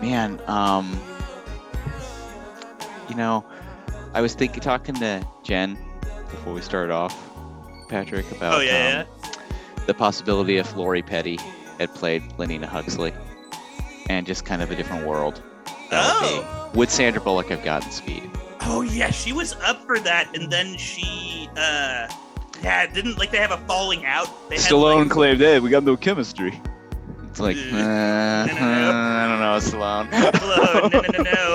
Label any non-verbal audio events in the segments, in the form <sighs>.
Man, um, you know, I was thinking, talking to Jen before we started off, Patrick, about Oh yeah, um, the possibility if Lori Petty had played Lenina Huxley, and just kind of a different world. That would Oh. be. Would Sandra Bullock have gotten Speed? Oh yeah, she was up for that, and then she, uh, yeah, didn't like they have a falling out. They had, like- claimed, "Hey, we got no chemistry." It's like, Uh, uh, no, no, no. I don't know, Stallone. <laughs> Hello, no, no, no, no.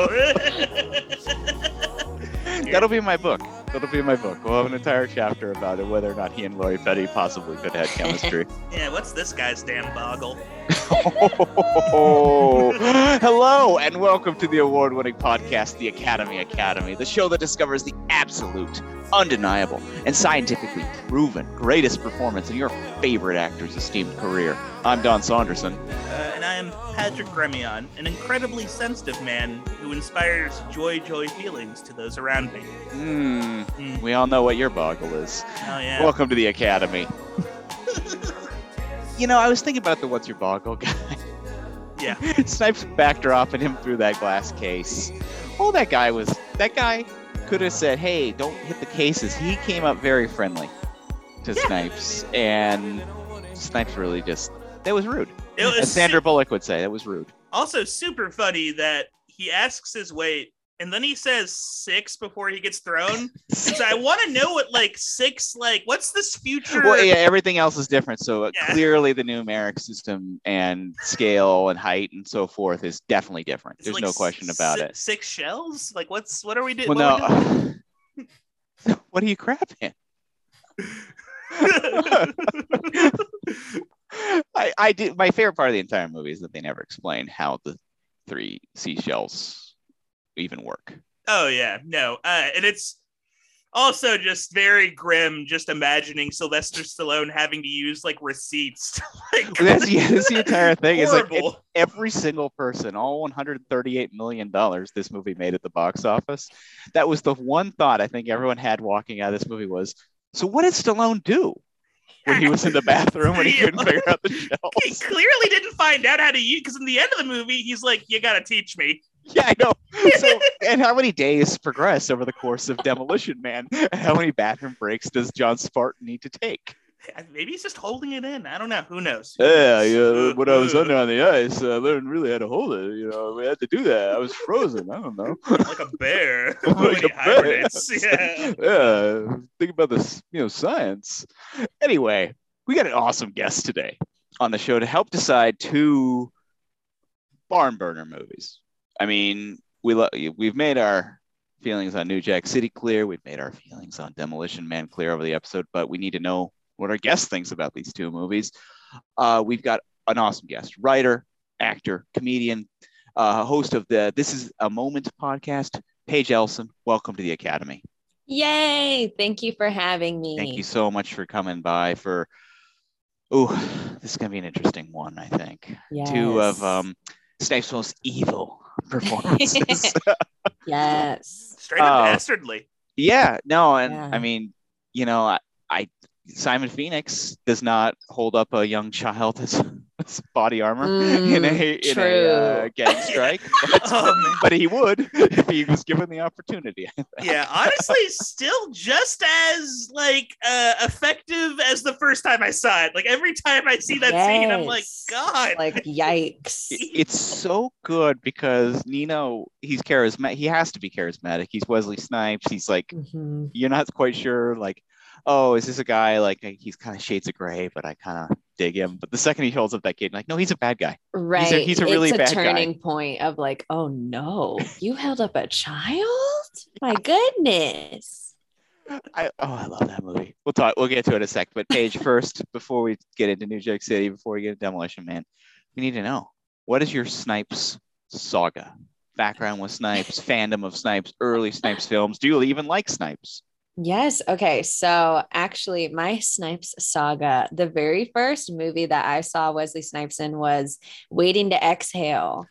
<laughs> That'll be my book. That'll be my book. We'll have an entire chapter about it, whether or not he and Lori Petty possibly could have had chemistry. <laughs> yeah, what's this guy's damn boggle? <laughs> Hello, and welcome to the award winning podcast, The Academy Academy, the show that discovers the absolute, undeniable, and scientifically proven greatest performance in your favorite actor's esteemed career. I'm Don Saunderson. Uh, and I am Patrick Gremion, an incredibly sensitive man who inspires joy, joy feelings to those around me. Hmm, Mm. we all know what your boggle is. Oh yeah. Welcome to the Academy. <laughs> you know, I was thinking about the What's Your Boggle guy. Yeah. <laughs> Snipes backdropping him through that glass case. All that guy was, that guy could have said, hey, don't hit the cases. He came up very friendly to Yeah. Snipes, and Snipes really just, that was rude. It was As Sandra Bullock would say, that was rude. Also, super funny that he asks his weight and then he says six before he gets thrown. <laughs> So I want to know what like six like. What's this future? Well, yeah, everything else is different. So uh, Yeah. clearly, the numeric system and scale and height and so forth is definitely different. There's like, no question about it. Six shells? Like what's what are we doing? Well, no. <laughs> what are you crapping? <laughs> I, I did. My favorite part of the entire movie is that they never explain how the three seashells even work. oh yeah, no, uh, and it's also just very grim. Just imagining Sylvester Stallone having to use like receipts. To, like <laughs> That's, yeah, that's the entire <laughs> thing. It's like it- every single person, all 138 million dollars this movie made at the box office. That was the one thought I think everyone had walking out of this movie was, so what did Stallone do when he was in the bathroom when he <laughs> couldn't figure out the he clearly didn't find out how to use because in the end of the movie he's like you gotta teach me <laughs> Yeah, I know. So, <laughs> and how many days progress over the course of Demolition Man? And how many bathroom breaks does John Spartan need to take? maybe he's just holding it in i don't know who knows Yeah, yeah. When I was under on the ice, I learned really how to hold it. You know, we had to do that. I was frozen. I don't know. <laughs> like a bear Like a bear. yeah yeah. Think about this, you know, science. Anyway, we got an awesome guest today on the show to help decide two barn burner movies. I mean, we lo- we've made our feelings on New Jack City clear. We've made our feelings on Demolition Man clear over the episode, but we need to know what our guest thinks about these two movies. Uh, we've got an awesome guest, writer, actor, comedian, uh, host of the This Is a Moment podcast, Paige Elson. Welcome to the Academy. Yay! Thank you for having me. Thank you so much for coming by for oh this is gonna be an interesting one, I think. Two of um Snipes' most evil performances. <laughs> Yes. Straight up oh. dastardly yeah, no, and Yeah. I mean, you know, I, I Simon Phoenix does not hold up a young child as, as <laughs> body armor in a Mm, in a uh, gang <laughs> strike, <laughs> but, Oh, but he would if he was given the opportunity. yeah honestly still just as like uh effective as the first time i saw it like every time i see that scene i'm like god Like yikes. it's so good because Nino, he's charismatic. He has to be charismatic. He's Wesley Snipes. He's like, Mhm. you're not quite sure, like, oh, is this a guy like he's kind of shades of gray, but I kind of dig him. But the second he holds up that kid, like, no, he's a bad guy. Right. he's a really it's bad a guy. turning point of like, oh no, you held up a child? My goodness. I oh, I love that movie. We'll talk. We'll get to it in a sec. But Paige, <laughs> first, before we get into New Jack City, before we get into Demolition Man, we need to know what is your Snipes saga? Background with Snipes, fandom of Snipes, early Snipes films. Do you even like Snipes? Yes. Okay. So actually, my Snipes saga, the very first movie that I saw Wesley Snipes in was Waiting to Exhale.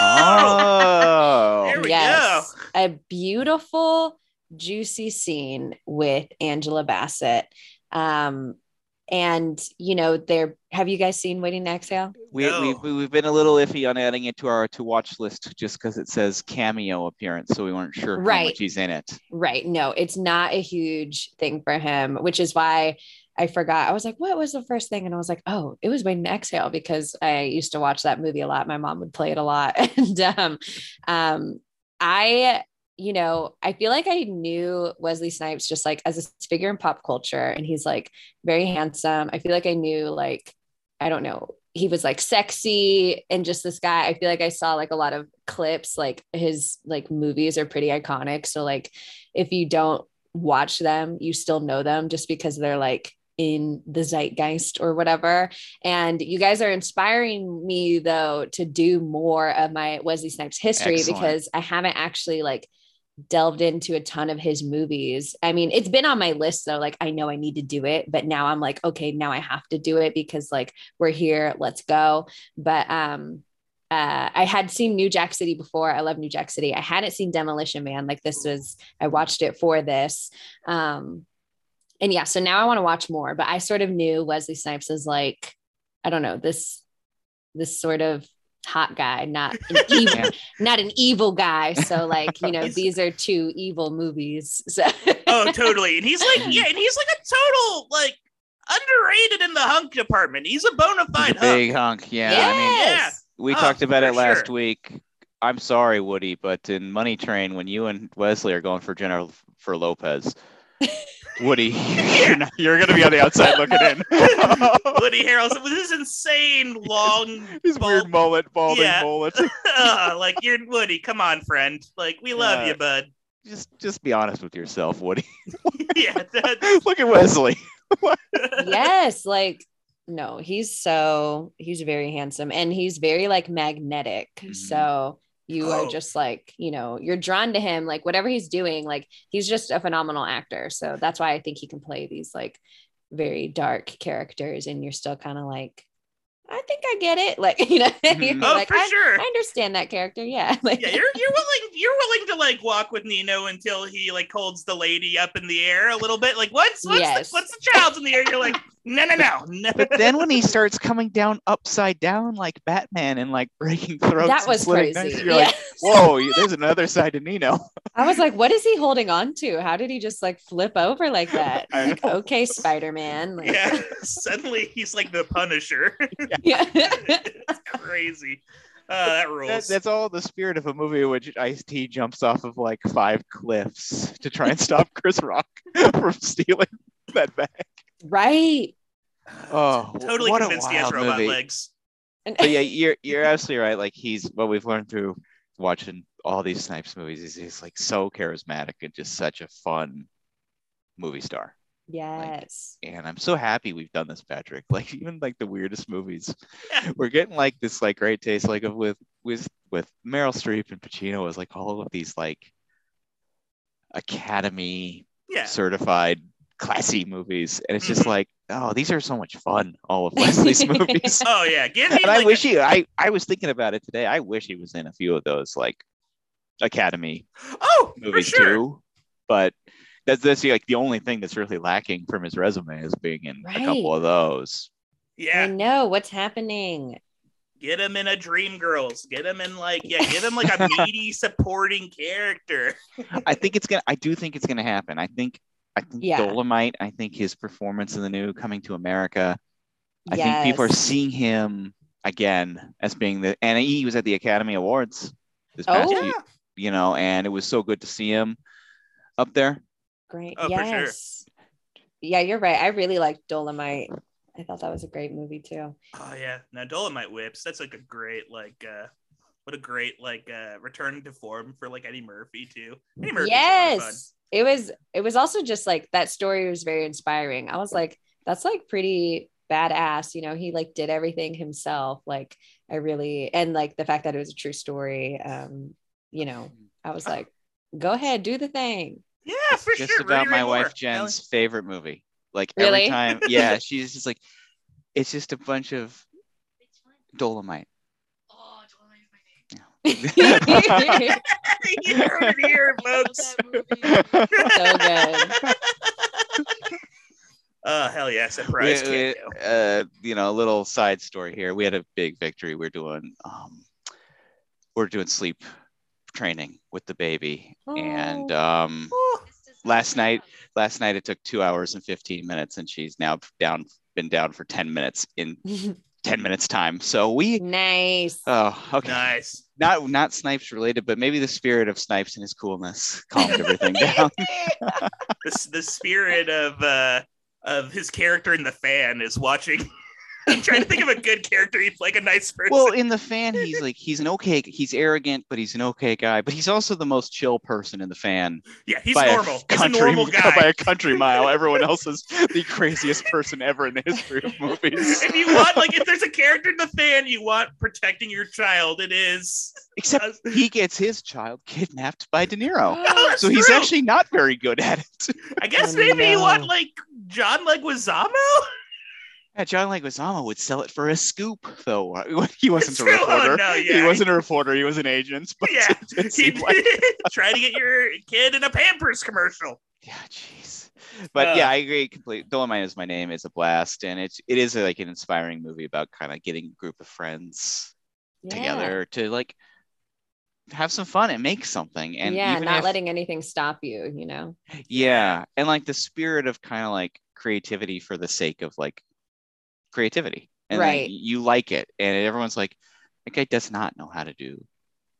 Oh, There we yes. A beautiful juicy scene with Angela Bassett. Um, and you know, there have you guys seen Waiting to Exhale? We, No. we, we've been a little iffy on adding it to our to watch list just because it says cameo appearance, so we weren't sure how Right. much he's in it. Right. No, it's not a huge thing for him, which is why I forgot. I was like, what was the first thing? And I was like, oh, it was Waiting to Exhale because I used to watch that movie a lot. My mom would play it a lot. <laughs> And um, um, I, you know, I feel like I knew Wesley Snipes just like as a figure in pop culture, and he's like very handsome. I feel like I knew like, I don't know, he was like sexy and just this guy. I feel like I saw like a lot of clips, like his like movies are pretty iconic. So like if you don't watch them, you still know them just because they're like in the zeitgeist or whatever. And you guys are inspiring me though to do more of my Wesley Snipes history Excellent. because I haven't actually like delved into a ton of his movies. I mean, it's been on my list though. Like I know I need to do it, but now I'm like, okay, now I have to do it because like we're here, let's go. But um uh, I had seen New Jack City before. I love New Jack City. I hadn't seen Demolition Man. Like this was, I watched it for this. Um, and yeah, so now I want to watch more. But I sort of knew Wesley Snipes is like, I don't know this, this sort of hot guy, not an <laughs> evil, Yeah. not an evil guy. So like, you know, these are two evil movies. So Oh, totally. And he's like, <laughs> yeah, and he's like a total like underrated in the hunk department. He's a bona fide a big hunk. hunk. Yeah, I mean, yes. we Oh, talked about it last sure. week. I'm sorry, Woody, but in Money Train, when you and Wesley are going for Jennifer for Lopez, Woody, <laughs> you're, not, you're going to be on the outside looking in. <laughs> Woody <laughs> Harrelson with his insane long His weird mullet, balding Yeah. mullet. Ugh, like you're Woody. Come on, friend. Like we love Uh, you, bud. Just, just be honest with yourself, Woody. yeah. that- Look at Wesley. yes, like no, he's so he's very handsome and he's very like magnetic. Mhm. So you Oh. are just like, you know, you're drawn to him, like whatever he's doing, like he's just a phenomenal actor. So that's why I think he can play these like very dark characters, and you're still kind of like, I think I get it. Like, <laughs> you know, you're. Oh, like, for I, sure. I understand that character. Yeah. <laughs> Like, yeah, you're you're willing you're willing to like walk with Nino until he like holds the lady up in the air a little bit. Like what's what's Yes. the, what's the child's in the air? You're like <laughs> no no no no. But then when he starts coming down upside down like Batman and like breaking throats, that was slitting crazy. necks, you're Yeah. like, <laughs> whoa, there's another side to Nino. <laughs> I was like, what is he holding on to? How did he just like flip over like that? Like, okay, Spider Man. Like, yeah, <laughs> suddenly he's like the Punisher. yeah. it's crazy. Uh, that rules. That, that's all the spirit of a movie in which Ice T jumps off of like five cliffs to try and stop Chris Rock from stealing that bag. right. Oh, totally convinced he has wild robot movie. legs. And But yeah, you're you're absolutely right. Like he's what we've learned through watching all these Snipes movies. Is he's like so charismatic and just such a fun movie star. yes. And I'm so happy we've done this, Patrick. <laughs> Like even like the weirdest movies, <laughs> we're getting like this like great taste. Like with with with Meryl Streep and Pacino is like all of these like Academy Yeah. certified classy movies, and it's just Mhm. like, oh, these are so much fun. All of <laughs> Wesley's movies. <laughs> Oh yeah. Give me and I wish a- he. I I was thinking about it today. I wish he was in a few of those like Academy Oh, for movies sure. too. But that's that's like the only thing that's really lacking from his resume is being in a couple of those. Yeah, I know what's happening. Get him in a Dreamgirls. Get him in like yeah. Get him like a <laughs> meaty supporting character. I think it's gonna. I do think it's gonna happen. I think. I think Yeah. Dolemite. I think his performance in the new Coming to America. I think people are seeing him again as being the. And he was at the Academy Awards this past Oh. few- you know, and it was so good to see him up there. Great. Oh, for sure. yes. Yeah, you're right. I really liked Dolemite. I thought that was a great movie too. Oh yeah. Now Dolemite Whips. That's like a great like uh what a great like uh return to form for like Eddie Murphy too. Eddie Murphy's a lot of fun. yes. It was it was also just like that story was very inspiring. I was like, that's like pretty badass. You know, he like did everything himself. Like I really and like the fact that it was a true story. Um, you know, I was like, go ahead, do the thing. Yeah, It's for just sure. about Rudy my Ray wife Moore. Jen's favorite movie. Like Really? every time, yeah, she's just like, it's just a bunch of Dolemite. Oh, Dolemite is my name. Yeah. You heard it here, folks. <laughs> So good. Oh hell yes, We- we- uh, you know, a little side story here. We had a big victory. We're doing, um, we're doing sleep training with the baby, and um, last night, last night it took two hours and fifteen minutes, and she's now down, been down for ten minutes in <laughs> ten minutes time. So we, nice. oh, okay, Nice. Not not Snipes related, but maybe the spirit of Snipes and his coolness calmed everything <laughs> down. <laughs> the, the spirit of uh of his character in the fan is watching. I'm trying to think of a good character. He's like a nice person. Well, in the fan, he's like he's an okay, he's arrogant, but he's an okay guy. But he's also the most chill person in the fan. yeah, he's by a normal. He's a country- normal <laughs> By a country mile, everyone else is the craziest person ever in the history of movies. if you want, like, if there's a character in the fan you want protecting your child, it is. Except he gets his child kidnapped by De Niro, <laughs> Oh, that's so he's true. actually not very good at it. I guess Oh, maybe you want like John Leguizamo. Yeah, John Leguizamo would sell it for a scoop, though. <laughs> He wasn't It's a true. Oh, reporter. no, He wasn't a reporter. He was an agent. But <laughs> Yeah, it did He seem like <laughs> try to get your kid in a Pampers commercial. Yeah, jeez. But Uh, yeah, I agree completely. Dolemite is my name is a blast, and it's it is like an inspiring movie about kind of getting a group of friends Yeah. together to like have some fun and make something. And yeah, even not if- letting anything stop you, you know. yeah, and like the spirit of kind of like creativity for the sake of like creativity, and Right. you like it, and everyone's like, that guy does not know how to do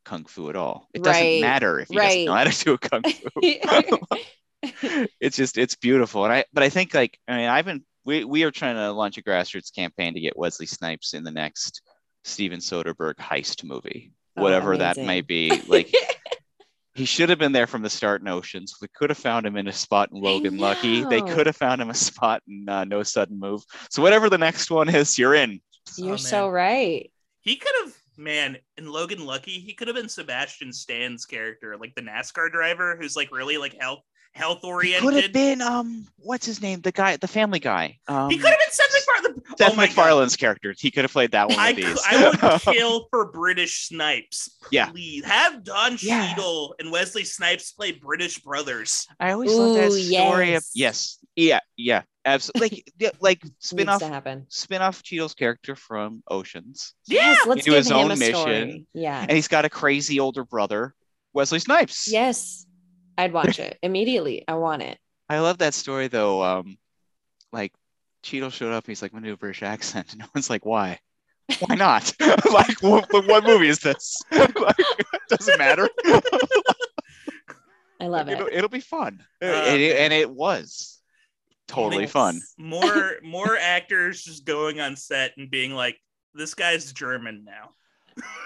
kung fu at all. It doesn't Right, matter if he doesn't know how to do a kung fu. <laughs> <laughs> it's just it's beautiful and i but i think like i mean i've been we, we are trying to launch a grassroots campaign to get wesley snipes in the next steven soderbergh heist movie Oh, whatever that amazing. may be <laughs> like he should have been there from the start in oceans. We could have found him in a spot in logan lucky. They could have found him a spot in uh, no sudden move. So whatever the next one is you're in. You're Oh, so right. He could have, man, in Logan Lucky, he could have been Sebastian Stan's character, like the NASCAR driver who's like really like health health he could have been um what's his name the guy the family guy um He could have been Seth MacFarlane. Seth oh my MacFarlane's character. He could have played that one I, with cou- these. I would <laughs> kill for British Snipes. Yeah. Please have Don Yeah. Cheadle and Wesley Snipes play British brothers. I always love that Ooh, story. Of, yes. yes, yeah, yeah, absolutely. Like, <laughs> yeah, like spin off, happen. spin off Cheadle's character from Oceans, Yeah. Yes, let's do give his him own a mission. story. Yeah. and he's got a crazy older brother, Wesley Snipes. Yes. I'd watch it immediately. I want it. I love that story though. Um, like Cheadle showed up, he's like, "I'm gonna do a British accent," <laughs> and no one's like, "Why? Why not? <laughs> like, what, what movie is this? <laughs> like, doesn't matter. I love it'll, it. it'll be fun, Uh, and, it, and it was totally fun. More more actors just going on set and being like, "This guy's German now."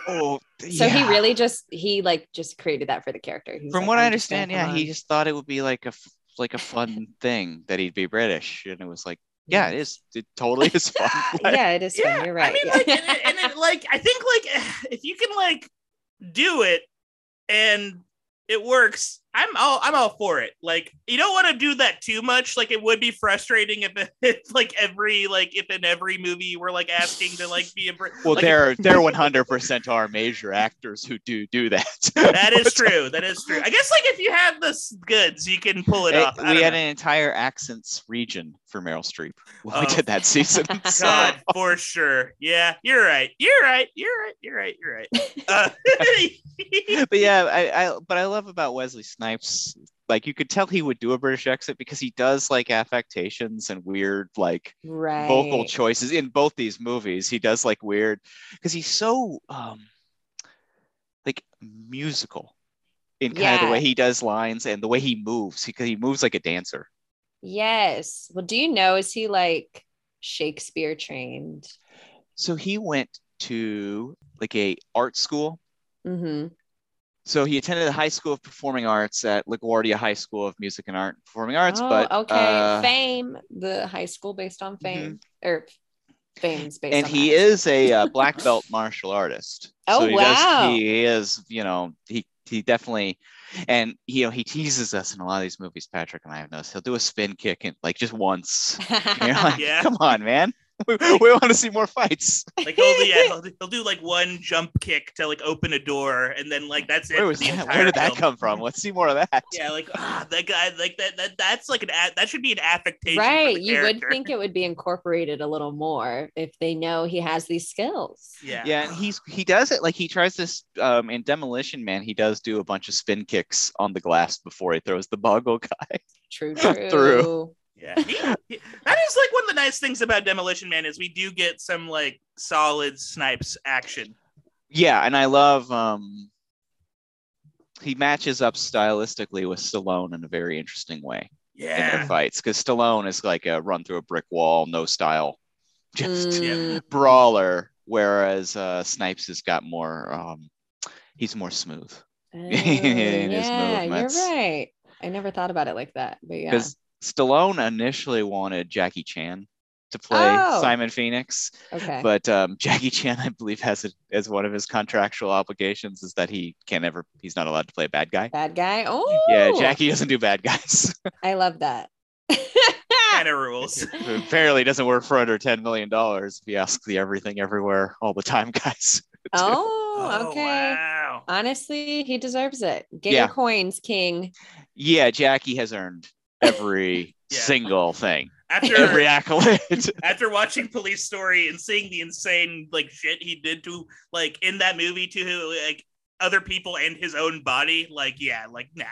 Oh, <laughs> So he really just he like just created that for the character. He was from like, what I "I'm just gonna understand, yeah, come he just thought it would be like a f- like a fun thing that he'd be British, and it was like, yeah, it is. It totally is fun. <laughs> Like, yeah, it is fun. You're right. I mean, like, and, it, and it, like, I think, like, <sighs> if you can, like, do it and it works, I'm all, I'm all for it. Like, you don't want to do that too much. Like, it would be frustrating if, it's <laughs> like, every, like, if in every movie you were like asking to like be a Brit. <laughs> Well, like, there there <laughs> 100 percent are major actors who do do that. That is true. That is true. I guess, like, if you have the goods, you can pull it eh, off. We had know. an entire accents region for Meryl Streep when we Oh. did that season. so- God, for sure. Yeah, you're right. You're right. You're right. You're right. You're right. Uh, but yeah, I, I but I love about Wesley Snipes. Like you could tell he would do a British accent because he does like affectations and weird like right. vocal choices in both these movies. He does like weird because he's so um like musical in kind of the way he does lines and the way he moves because he moves like a dancer. Yes. Well, do you know is he like Shakespeare trained? So he went to like a art school. Mm-hmm. So he attended the High School of Performing Arts at LaGuardia High School of Music and Art Performing Arts. oh, but okay. uh, Fame, the high school based on fame, or Fame's based and on he that. is a uh, <laughs> black belt martial artist. Oh, so he wow. Does, he is, you know, he he definitely, and you know, he teases us in a lot of these movies. Patrick and I have noticed he'll do a spin kick and like just once. <laughs> <laughs> You're like, Yeah. come on, man. We, we want to see more fights. <laughs> Like he'll, yeah, <laughs> he'll, do- he'll do like one jump kick to like open a door, and then like that's it. Where was that? Where did that come from? Let's see more of that. Yeah, like ah, that guy, like that, that that's like an a- that should be an affectation. right. the You would think it would be incorporated a little more if they know he has these skills. Yeah. Yeah, and he's he does it like he tries this um in Demolition Man. He does do a bunch of spin kicks on the glass before he throws the boggle guy. True, <laughs> true. Through. Yeah, he- he- that is like one of the nice things about Demolition Man is we do get some like solid snipes action. Yeah, and I love um he matches up stylistically with Stallone in a very interesting way Yeah, in their Yeah, fights because Stallone is like a run through a brick wall, no style, <laughs> just Mm, brawler, whereas uh, Snipes has got more. Um, he's more smooth <laughs> in his yeah, you're right. I never thought about it like that, but yeah. because Stallone initially wanted Jackie Chan to play Oh. Simon Phoenix, Okay. but um, <laughs> Jackie Chan, I believe, has it as one of his contractual obligations is that he can never, he's not allowed to play a bad guy. Bad guy. Oh, Yeah, Jackie doesn't do bad guys. I love that. <laughs> <laughs> kind of rules. Apparently, doesn't work for under ten million dollars. If you ask the everything, everywhere, all the time guys. oh, okay. wow. Honestly, he deserves it. Get Yeah. your coins, King. Yeah, Jackie has earned every <laughs> Yeah. single thing, After every accolade. <laughs> after watching Police Story and seeing the insane like shit he did to like in that movie to like other people and his own body, like yeah, like nah,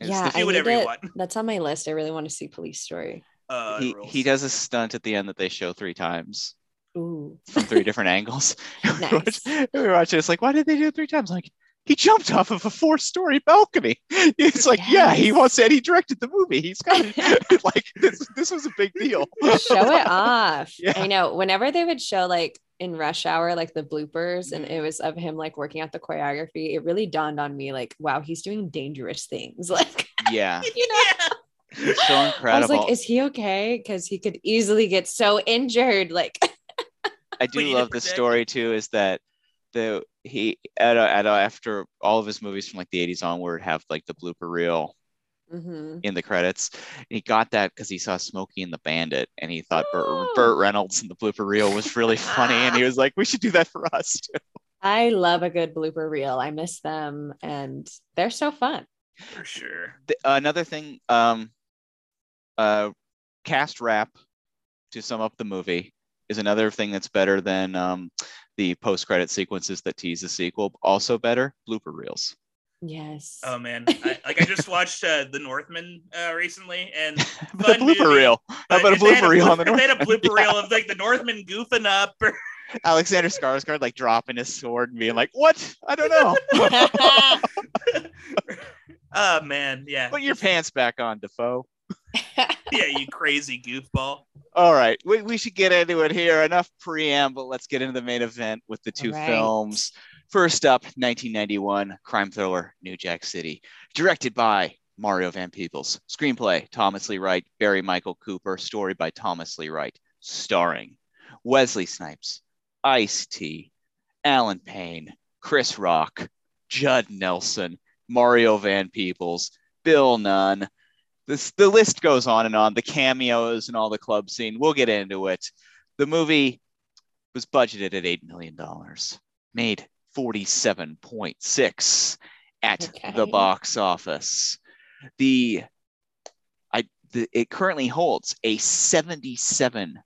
yeah, the- I do whatever you want. That's on my list. I really want to see Police Story. uh, he, he does a stunt at the end that they show three times Ooh. from three different angles. <laughs> we Nice. watch- we were watching. It's like, why did they do it three times? Like, he jumped off of a four-story balcony. <laughs> It's like, yeah, he wants once said he directed the movie. He's got it. <laughs> <laughs> like this. This was a big deal. Show it off. Yeah. I know. Whenever they would show like in rush hour, like the bloopers, and it was of him like working out the choreography, it really dawned on me like, wow, he's doing dangerous things. Like, Yeah, you know, yeah. he's so I was like, is he okay? Because he could easily get so injured. Like, I do love the story too. Is that the he at, a, at a, after all of his movies from like the 80s onward have like the blooper reel Mhm. in the credits. He got that because he saw Smokey and the Bandit, and he thought Oh. Burt, Burt Reynolds in the blooper reel was really funny, and he was like, "We should do that for us." Too. I love a good blooper reel. I miss them, and they're so fun. for sure. The- another thing, um, uh, cast wrap to sum up the movie is another thing that's better than um, the post-credit sequences that tease the sequel. Also better, blooper reels. Yes. Oh man, I, like I just watched uh, The Northman uh, recently, and But <laughs> a Fun blooper movie. reel. How about a if they had blooper reel on the if They had a Northman? blooper reel <laughs> of like the Northman goofing up. Or, Alexander Skarsgård like dropping his sword and being like, "What? I don't know." <laughs> oh man, yeah, Put your pants back on, Dafoe. Yeah, you crazy goofball. All right, we, we should get into it here. Enough preamble. Let's get into the main event with the two All right. films. First up, 1991 crime thriller New Jack City, directed by Mario Van Peebles. Screenplay Thomas Lee Wright, Barry Michael Cooper. Story by Thomas Lee Wright. Starring Wesley Snipes, Ice T, Allen Payne, Chris Rock, Judd Nelson, Mario Van Peebles, Bill Nunn. This, the list goes on and on. The cameos and all the club scene. We'll get into it. The movie was budgeted at $8 million, made 47.6 at Okay. the box office. The I the, it currently holds a 77%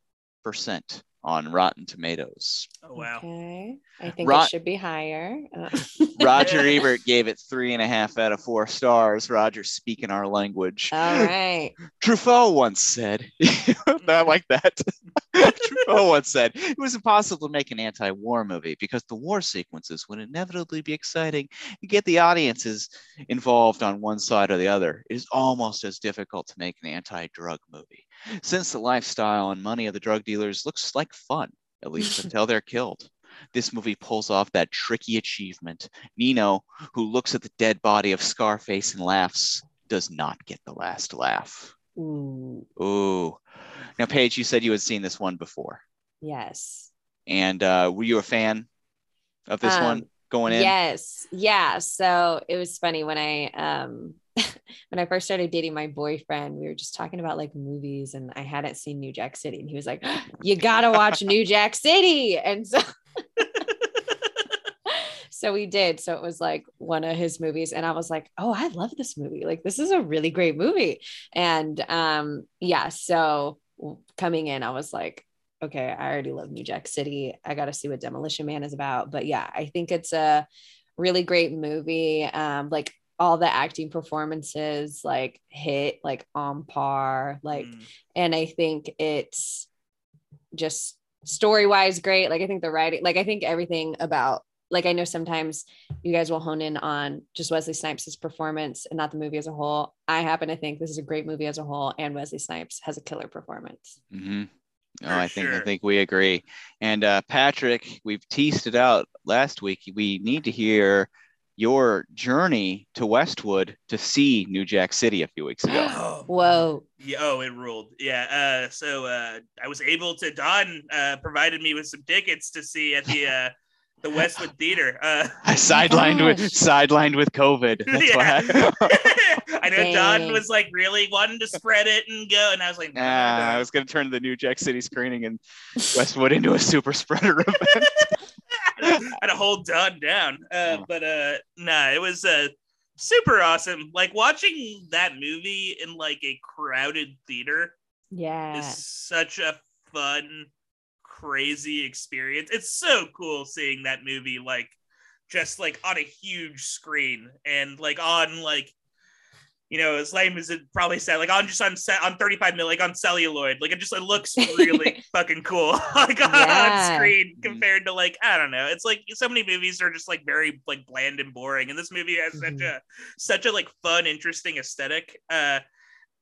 on Rotten Tomatoes. Oh wow. Okay. I think Rot- it should be higher. Uh, <laughs> Roger <laughs> Ebert gave it three and a half out of four stars. Roger speaking our language. all right. <laughs> Truffaut once said, not like that. Truffaut once said it was impossible to make an anti-war movie because the war sequences would inevitably be exciting and get the audiences involved on one side or the other. It is almost as difficult to make an anti-drug movie since the lifestyle and money of the drug dealers looks like fun, at least <laughs> until they're killed. This movie pulls off that tricky achievement. Nino, who looks at the dead body of Scarface and laughs, does not get the last laugh. Ooh, Ooh. Now, Paige, you said you had seen this one before. yes. And uh, were you a fan of this Um, one going in? Yes. Yeah. So it was funny when I um <laughs> when I first started dating my boyfriend, we were just talking about like movies, and I hadn't seen New Jack City, and he was like, <gasps> "You gotta watch New Jack City," and so. <laughs> So we did. So it was like one of his movies. And I was like, oh, I love this movie. Like, this is a really great movie. And um, yeah, so coming in, I was like, okay, I already love New Jack City. I got to see what Demolition Man is about. But yeah, I think it's a really great movie. Um, like all the acting performances like hit like on par. Like, Mm. and I think it's just story wise great. Like I think the writing, like I think everything about like I know sometimes you guys will hone in on just Wesley Snipes' performance and not the movie as a whole. I happen to think this is a great movie as a whole, and Wesley Snipes has a killer performance. hmm Oh, For I think I think we agree. And uh, Patrick, we've teased it out last week. We need to hear your journey to Westwood to see New Jack City a few weeks ago. <gasps> Oh, <gasps> Whoa. Yeah, oh, it ruled. Yeah. Uh, so uh, I was able to. Don uh, provided me with some tickets to see at the uh, the <laughs> Westwood Theater. Uh, I sidelined with sidelined with COVID. <laughs> That's Yeah. why. I <laughs> know Don was like really wanting to spread it and go, and I was like, no, no, Ah, I was going to turn the New Jack City screening in Westwood into a super spreader event. <laughs> had to hold Don down. Uh, but uh, nah, it was uh, super awesome. Like watching that movie in like a crowded theater Yeah. is such a fun, crazy experience. It's so cool seeing that movie like just like on a huge screen and like on like you know as lame as it probably said like on just on set on 35 mil like on celluloid like it just it looks really <laughs> fucking cool <laughs> like on, Yeah. on screen compared to like i don't know it's like so many movies are just like very like bland and boring and this movie has such Mhm. a such a like fun interesting aesthetic uh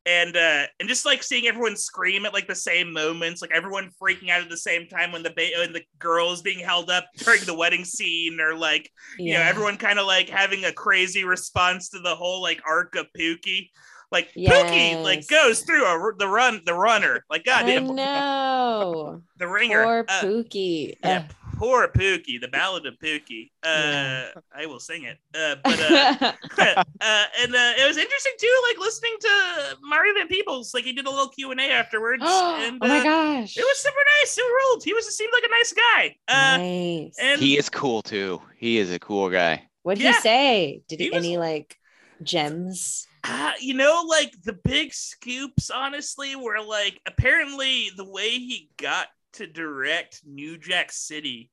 and uh and just like seeing everyone scream at like the same moments like everyone freaking out at the same time when the ba- when the girl is being held up during the wedding scene or like you know everyone kind of like having a crazy response to the whole like arc of Pookie like Pookie like goes through a, the run the runner like goddamn know. <laughs> the ringer Poor Uh, Pookie. yeah. Poor Pookie the ballad of Pookie uh Yeah. I will sing it uh but uh <laughs> uh, and uh, it was interesting too, like listening to Mario Van Peebles. Like he did a little Q and A afterwards, <gasps> oh my uh, gosh. it was super nice. It ruled. He was seemed like a nice guy. Uh, nice. and he is cool too. He is a cool guy. What did yeah. he say? Did he, He was- any like gems? uh, you know, like the big scoops, honestly, were like apparently the way he got to direct New Jack City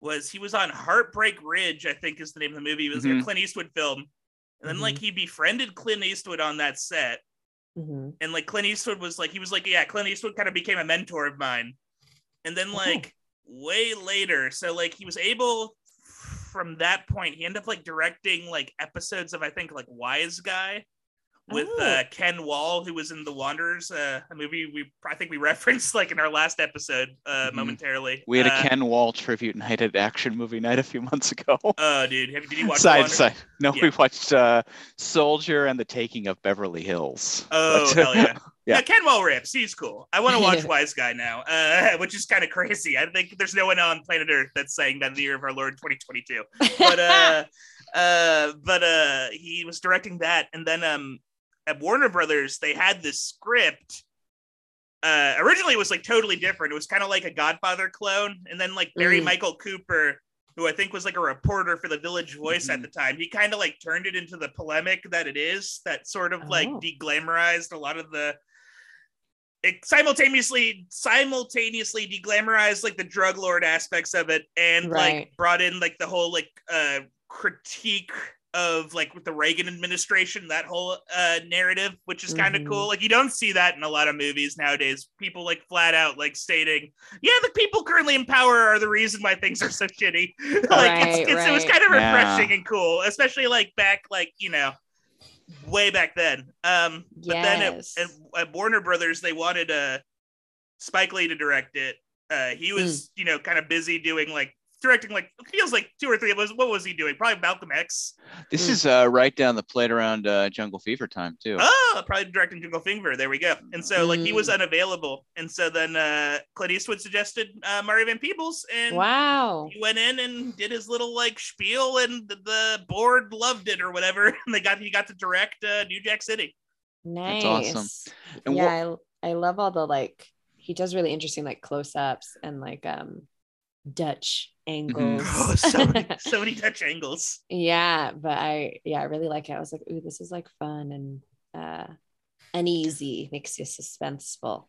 was he was on Heartbreak Ridge, I think is the name of the movie. It was like a. Clint Eastwood film, and then like he befriended Clint Eastwood on that set. Mhm. and like Clint Eastwood was like he was like yeah Clint Eastwood kind of became a mentor of mine and then like way later so like he was able from that point he ended up like directing like episodes of I think like Wiseguy with Oh. uh, Ken Wahl who was in The Wanderers uh, a movie we I think we <laughs> referenced like in our last episode uh Mhm. momentarily We had a uh, Ken Wahl tribute night at Action Movie Night a few months ago. oh dude have, did you watch side Wanderers? side. No, Yeah. we watched uh, Soldier and the Taking of Beverly Hills. Oh, But- hell yeah. <laughs> Yeah. yeah. Ken Wahl rips. He's cool. I want to watch <laughs> Wiseguy now, uh, which is kind of crazy. I think there's no one on planet Earth that's saying that in the year of our Lord 2022. But uh, uh, but uh, he was directing that, and then um, at Warner Brothers, they had this script. Uh, originally, it was like totally different. It was kind of like a Godfather clone, and then like Barry Mm. Michael Cooper, who I think was like a reporter for the Village Voice at Mhm. the time, he kind of like turned it into the polemic that it is. That sort of like Oh. deglamorized a lot of the. It simultaneously simultaneously deglamorized like the drug lord aspects of it, and Right. like brought in like the whole like uh critique of like with the Reagan administration, that whole uh narrative, which is kind of Mhm. cool. Like you don't see that in a lot of movies nowadays. People like flat out like stating, "Yeah, the people currently in power are the reason why things are so <laughs> shitty." <laughs> like it's, Right, it was kind of Yeah. refreshing and cool, especially like back like you know way back then. Um, but then Yes. at, at, at Warner Brothers, they wanted uh Spike Lee to direct it. Uh, he was you know kind of busy doing like directing like feels like two or three of us. What was he doing? Probably Malcolm X. This Mm. is uh, right down the plate around uh, Jungle Fever time too. Oh, probably directing Jungle Fever. There we go. And so like he was unavailable, and so then uh, Clint Eastwood suggested uh, Mario Van Peebles, and wow. he went in and did his little like spiel, and the, the board loved it or whatever, <laughs> and they got he got to direct uh, New Jack City. Nice. awesome. And yeah, I, I love all the like he does really interesting like close-ups and like um Dutch angles. <laughs> Oh, so many, <laughs> so many Dutch angles. yeah, but I yeah, I really like it. I was like, ooh, this is like fun and uh uneasy, makes you suspenseful.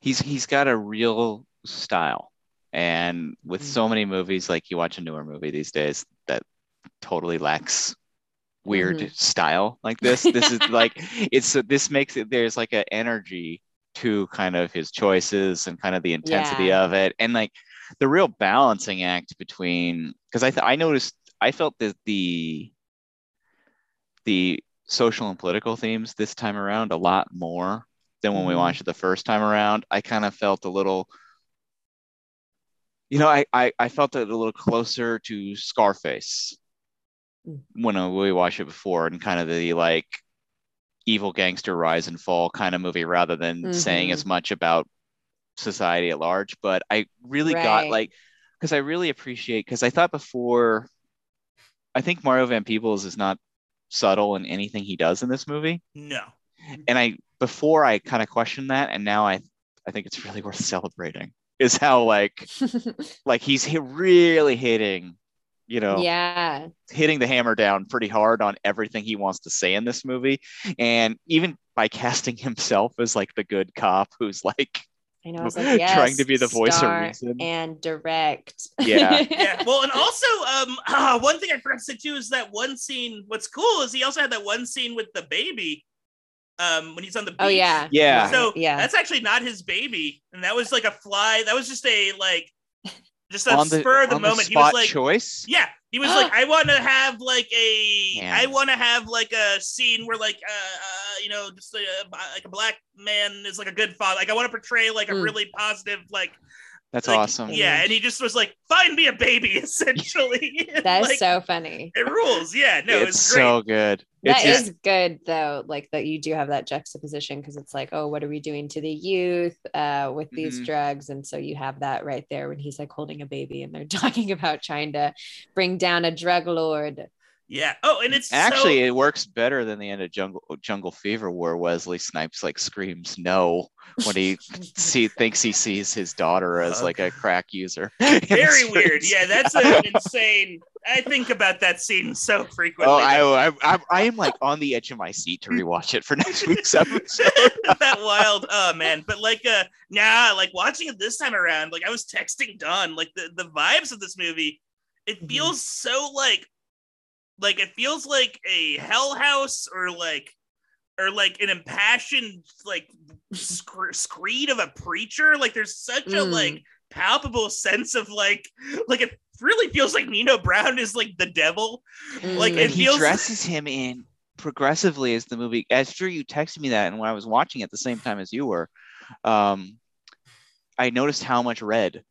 he's he's got a real style and with Mm. so many movies like you watch a newer movie these days that totally lacks weird Mhm. style like this <laughs> this is like it's this makes it there's like an energy to kind of his choices and kind of the intensity Yeah. of it and like the real balancing act between because i th- i noticed i felt that the the social and political themes this time around a lot more than when we Mhm. watched it the first time around. I kind of felt a little, you know, I, I, I felt it a little closer to Scarface Mm. when uh, we watched it before and kind of the like evil gangster rise and fall kind of movie rather than saying Mhm. as much about society at large. But I really got like, because I really appreciate, because I thought before, I think Mario Van Peebles is not subtle in anything he does in this movie No. and I before I kind of questioned that, and now I I think it's really worth <laughs> celebrating. Is how like <laughs> like he's hit, really hitting, you know, yeah. hitting the hammer down pretty hard on everything he wants to say in this movie, and even by <laughs> casting himself as like the good cop who's like I know. <laughs> I was like, yes, <laughs> trying to be the voice of reason. and direct. Yeah. <laughs> yeah. Well, and also, um, <clears throat> ah, one thing I forgot to say too is that one scene. What's cool is he also had that one scene with the baby, um, when he's on the beach. oh yeah. Yeah. So yeah. that's actually not his baby, and that was like a fly. That was just a like, just a on the spur of the on moment. the he was like, choice. yeah, he was <gasps> like, I want to have like a, Yeah. I want to have like a scene where like, uh, uh you know, just a, like a black man is like a good father. Like I want to portray like a Mm. really positive like That's like, awesome. Yeah, and he just was like, "Find me a baby," <laughs> essentially. <laughs> That is Like, so funny. It rules. Yeah, no, it's it's, great. so good. That it's is good though, like that you do have that juxtaposition because it's like, oh, what are we doing to the youth uh, with these Mhm. drugs? And so you have that right there when he's like holding a baby and they're <laughs> talking about trying to bring down a drug lord. Yeah. Oh, and it's Actually, so, it works better than the end of Jungle Jungle Fever, where Wesley Snipes like screams no when he <laughs> see thinks he sees his daughter as like a crack user. <laughs> very <laughs> weird. Yeah, that's an insane. I think about that scene so frequently. Oh, I, I, I, am like on the edge of my seat to rewatch it for next week's episode. that wild. Oh man, but like, uh, nah, like watching it this time around, like I was texting Don, like the the vibes of this movie. It Mhm. feels so like, like it feels like a Hell House or like, or like an impassioned like sc- screed of a preacher. Like there's such a Mm. like palpable sense of like, like it really feels like Nino Brown is like the devil. Like, Mm. it and he feels- dresses him in progressively as the movie. After you texted me that, and when I was watching at the same time as you were, um, I noticed how much red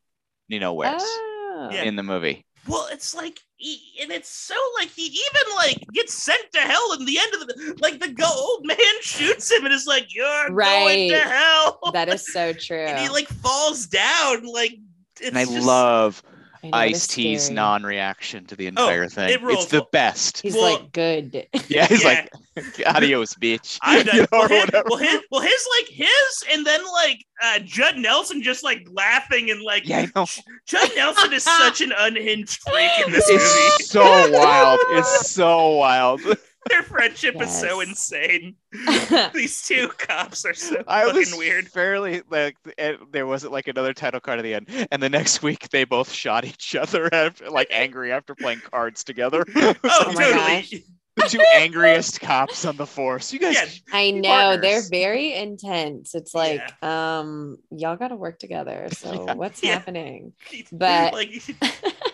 Nino wears Oh. Yeah. in the movie. Well, it's like, he, and it's so like he even like gets sent to hell in the end of the like the go- old man shoots him and is like, "You're going to hell." That is <laughs> so true. and he like falls down like. It's and I just- love I know, Ice T's non-reaction to the entire thing. Oh, it. It's the best. He's Well- like good. <laughs> Yeah, he's Yeah. like, adios, bitch. I'm <laughs> You know, well, or his, well, his, well, his like his, and then like uh, Judd Nelson just like laughing and like yeah, I know. Judd Nelson is <laughs> such an unhinged freak in this movie. It's so wild. It's so wild. <laughs> Their friendship is so insane. <laughs> These two cops are so I fucking was weird. fairly like eh, there wasn't like another title card at the end, and the next week they both shot each other <laughs> after, like angry after playing cards together. Oh, Oh my totally. the two angriest cops on the force. You guys, Yeah. I know partners. they're very intense. It's like, um, y'all got to work together. So Yeah. what's Yeah. happening? But- like,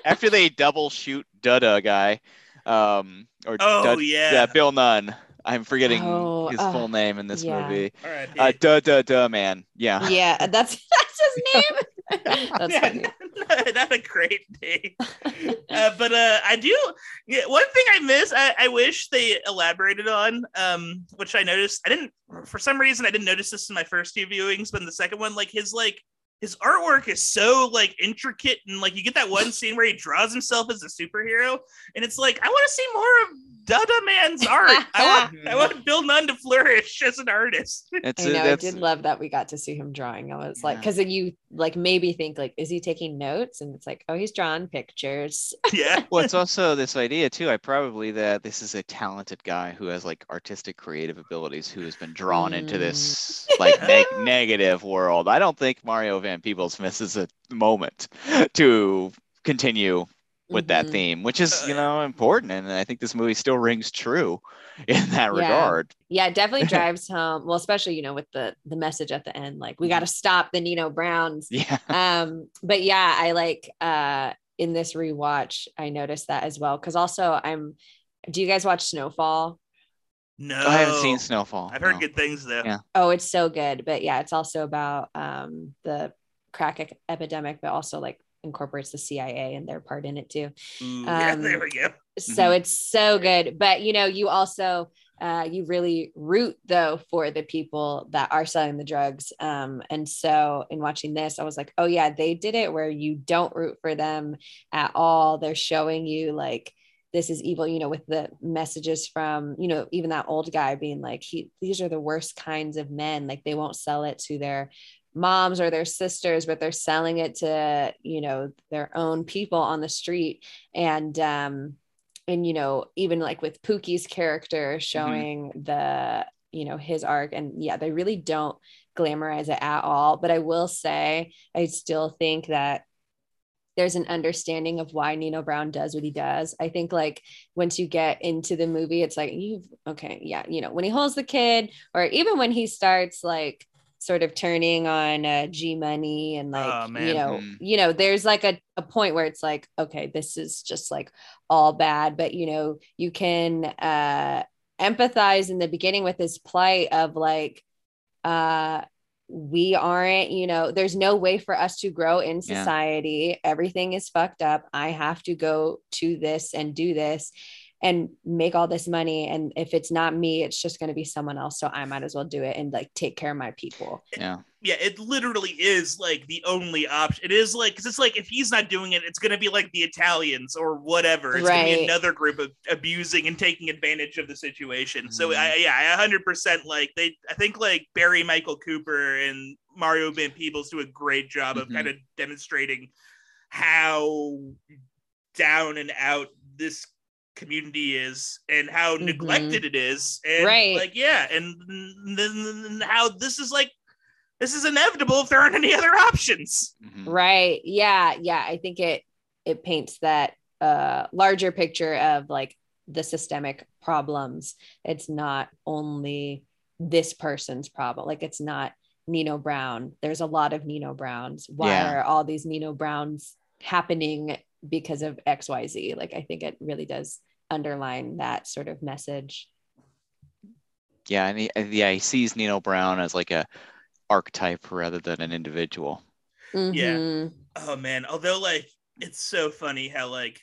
after they double shoot Dada guy, um, or oh Dud- yeah. Bill Nunn. I'm forgetting Oh, his uh, full name in this yeah. movie. All right. Uh, duh, duh, duh, man. Yeah. <laughs> yeah, that's <laughs> that's his <laughs> name. that's yeah, funny. not a great day. Uh, but uh, I do. Yeah, one thing I miss, I, I wish they elaborated on, um, which I noticed. I didn't, for some reason, I didn't notice this in my first two viewings, but in the second one, like his like his artwork is so like intricate and like you get that one scene where he draws himself as a superhero, and it's like I want to see more of Dada Man's art. I <laughs> want I want Bill Nunn to flourish as an artist. <laughs> It's I know. I did love that we got to see him drawing. I was like, because then you like maybe think like, is he taking notes? And it's like, oh, he's drawing pictures. <laughs> yeah. well, it's also this idea too. I probably that this is a talented guy who has like artistic creative abilities who has been drawn into Mm. this like neg- negative world. I don't think Mario Van Peebles misses <laughs> a moment to continue with that Mhm. theme, which is you know important, and I think this movie still rings true <laughs> in that Yeah. regard. Yeah, it definitely <laughs> drives home. Well, especially you know with the the message at the end, like we got to stop the Nino Browns. Yeah. um but yeah i like uh in this rewatch i noticed that as well because also i'm do you guys watch snowfall No, I haven't seen Snowfall. I've heard no. good things though. Yeah. oh it's so good but yeah it's also about um the crack epidemic but also like incorporates the cia and their part in it too. Ooh, yeah, <laughs> Um, there we go. so it's so good. But you know you also uh, you really root though for the people that are selling the drugs. Um, and so in watching this i was like oh yeah they did it where you don't root for them at all. They're showing you like this is evil you know with the messages from you know even that old guy being like he these are the worst kinds of men. Like they won't sell it to their moms or their sisters but they're selling it to you know their own people on the street. And um and you know even like with Pookie's character showing the you know his arc and yeah they really don't glamorize it at all. But I will say I still think that there's an understanding of why Nino Brown does what he does. I think like once you get into the movie, it's like you've okay, yeah, you know, when he holds the kid, or even when he starts like sort of turning on uh, G Money and like Oh, you know, Mhm. you know, there's like a, a point where it's like, okay, this is just like all bad, but you know, you can uh empathize in the beginning with this plight of like uh we aren't, you know, there's no way for us to grow in Yeah. society. Everything is fucked up. I have to go to this and do this and make all this money. And if it's not me, it's just going to be someone else. So I might as well do it and like take care of my people. Yeah. Yeah, it literally is like the only option. It is like because it's like if he's not doing it, it's gonna be like the Italians or whatever. It's gonna be Right. another group of abusing and taking advantage of the situation. So Mhm. I, yeah, I hundred percent like they. I think like Barry Michael Cooper and Mario Van Peebles do a great job of Mhm. kind of demonstrating how down and out this community is and how Mhm. neglected it is and Right. like yeah and then how this is like this is inevitable if there aren't any other options Mhm. Right. Yeah. Yeah. I think it it paints that uh larger picture of like the systemic problems. It's not only this person's problem. Like it's not Nino Brown. There's a lot of Nino Browns. Why Yeah. are all these Nino Browns happening because of XYZ? Like I think it really does underline that sort of message. Yeah, and he, yeah, he sees Nino Brown as like a archetype rather than an individual. Yeah. Mhm. oh man although like it's so funny how like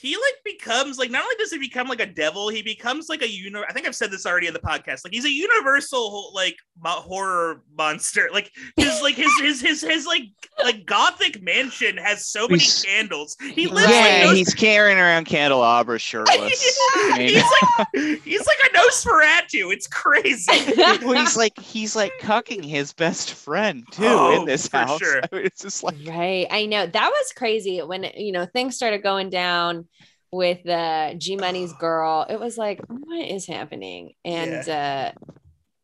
he like becomes like not only does he become like a devil he becomes like a uni- i think i've said this already in the podcast like he's a universal like mo- horror monster <laughs> like his like his his his his like like gothic mansion has so many He's- candles he lives yeah, like Nos- he's carrying around candelabras shirtless. <laughs> I mean, he's like <laughs> he's like a nosferatu it's crazy well, he's like he's like cucking his best friend too Oh, in this house. sure. I mean, it's just like Right. I know that was crazy when you know things started going down with the G Money's <sighs> girl. It was like, what is happening? And uh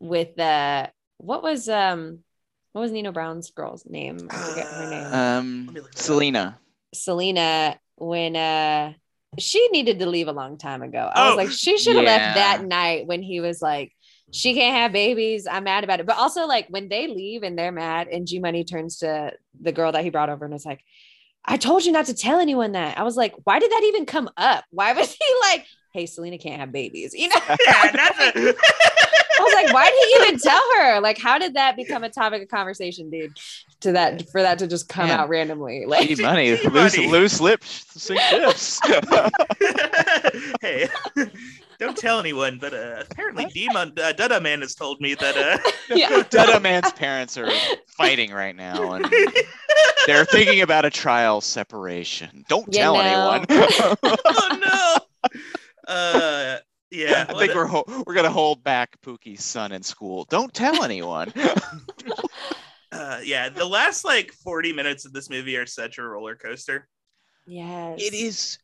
with the what was um what was Nino Brown's girl's name? I forget her name. Uh, <sighs> um Let me look it up. Selena. Selena when uh she needed to leave a long time ago. I was Oh, like, she should have yeah. left that night when he was like, she can't have babies. I'm mad about it. But also, like, when they leave and they're mad, and G Money turns to the girl that he brought over and was like, I told you not to tell anyone that. I was like, why did that even come up? Why was <laughs> he like, hey, Selena can't have babies. You know, <laughs> yeah, not. <laughs> I was like, why did he even tell her? Like, how did that become a topic of conversation, dude? To that for that to just come Man. out randomly. Like Gee, money, Gee, loose, money. loose lips, sink ships. hey, don't tell anyone, but uh, apparently Demon uh, Dada Man has told me that. Uh, <laughs> yeah. <laughs> Dada Man's parents are fighting right now, and <laughs> they're thinking about a trial separation. Don't You tell know. anyone. oh no. Uh, yeah. I think a- we're ho- we're gonna hold back Pookie's son in school. Don't tell anyone. uh, yeah. The last like forty minutes of this movie are such a roller coaster. Yes. it is.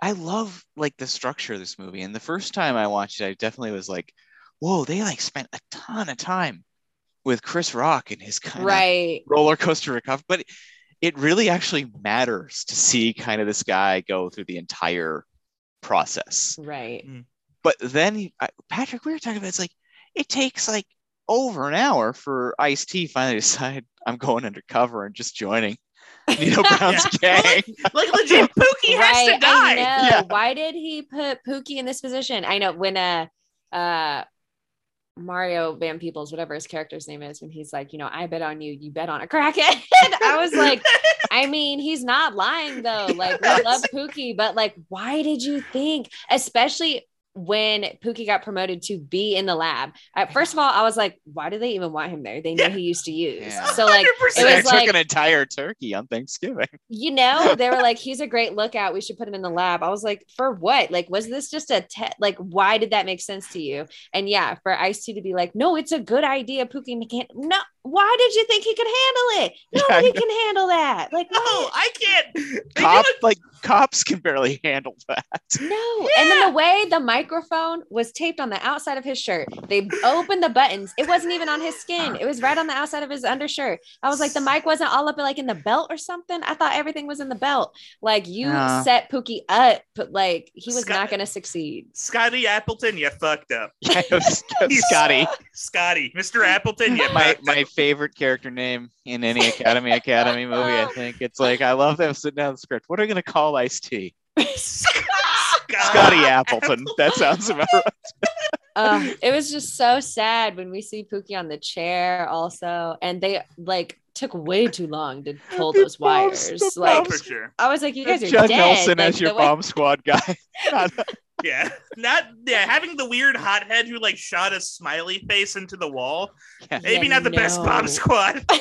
I love like the structure of this movie, and the first time I watched it, I definitely was like, "Whoa!" They like spent a ton of time with Chris Rock and his kind of Right. roller coaster recovery, but it really actually matters to see kind of this guy go through the entire process. Right. Mm. But then, I- Patrick, we were talking about it's like it takes like over an hour for Ice T finally <laughs> decide I'm going undercover and just joining Nino <laughs> Brown's Yeah. gang. Like legit, <laughs> Pookie has to die. I know. Yeah. Why did he put Pookie in this position? I know when uh uh Mario Van Peebles, whatever his character's name is, when he's like, you know, I bet on you, you bet on a crackhead. <laughs> I was like, I mean, he's not lying though. Like, we love Pookie, but like, why did you think, especially when Pookie got promoted to be in the lab? At first of all, I was like, why do they even want him there? They know Yeah. he used to use. Yeah. So like, 100%. it <laughs> was took like, an entire turkey on Thanksgiving. you know, they were like, he's a great lookout. We should put him in the lab. I was like, for what? Like, was this just a te- like? Why did that make sense to you? And yeah, for Ice T to be like, no, it's a good idea. Pookie McCann. No, why did you think he could handle it? <laughs> Yeah, Nobody I know. can handle that. Like, No, what? I can't. <laughs> They do Cops, like cops, can barely handle that. <laughs> No. And then the way the microphone was taped on the outside of his shirt, they opened the buttons. It wasn't even on his skin. It was right on the outside of his undershirt. I was like, the mic wasn't all up like in the belt or something. I thought everything was in the belt. Like you Yeah. set Pookie up, but like he was Scott- not going to succeed. Scotty Appleton, you fucked up. Yeah, was- it was He's- Scotty, Scotty, Mr. Appleton, you my up. my favorite character name in any Academy Academy movie. I think it's like I love them sitting down the script. What are we gonna call Ice T? Scotty Appleton. That sounds about right. Uh, it was just so sad when we see Pookie on the chair also. And they like took way too long to pull The those wires. Like sure. I was like, you guys are Judd dead. Nelson Like, as your way- bomb squad guy. <laughs> Not- Yeah, <laughs> not yeah. Having the weird hothead who like shot a smiley face into the wall. Yeah. Maybe Yeah, not the best bomb <laughs> squad. <laughs>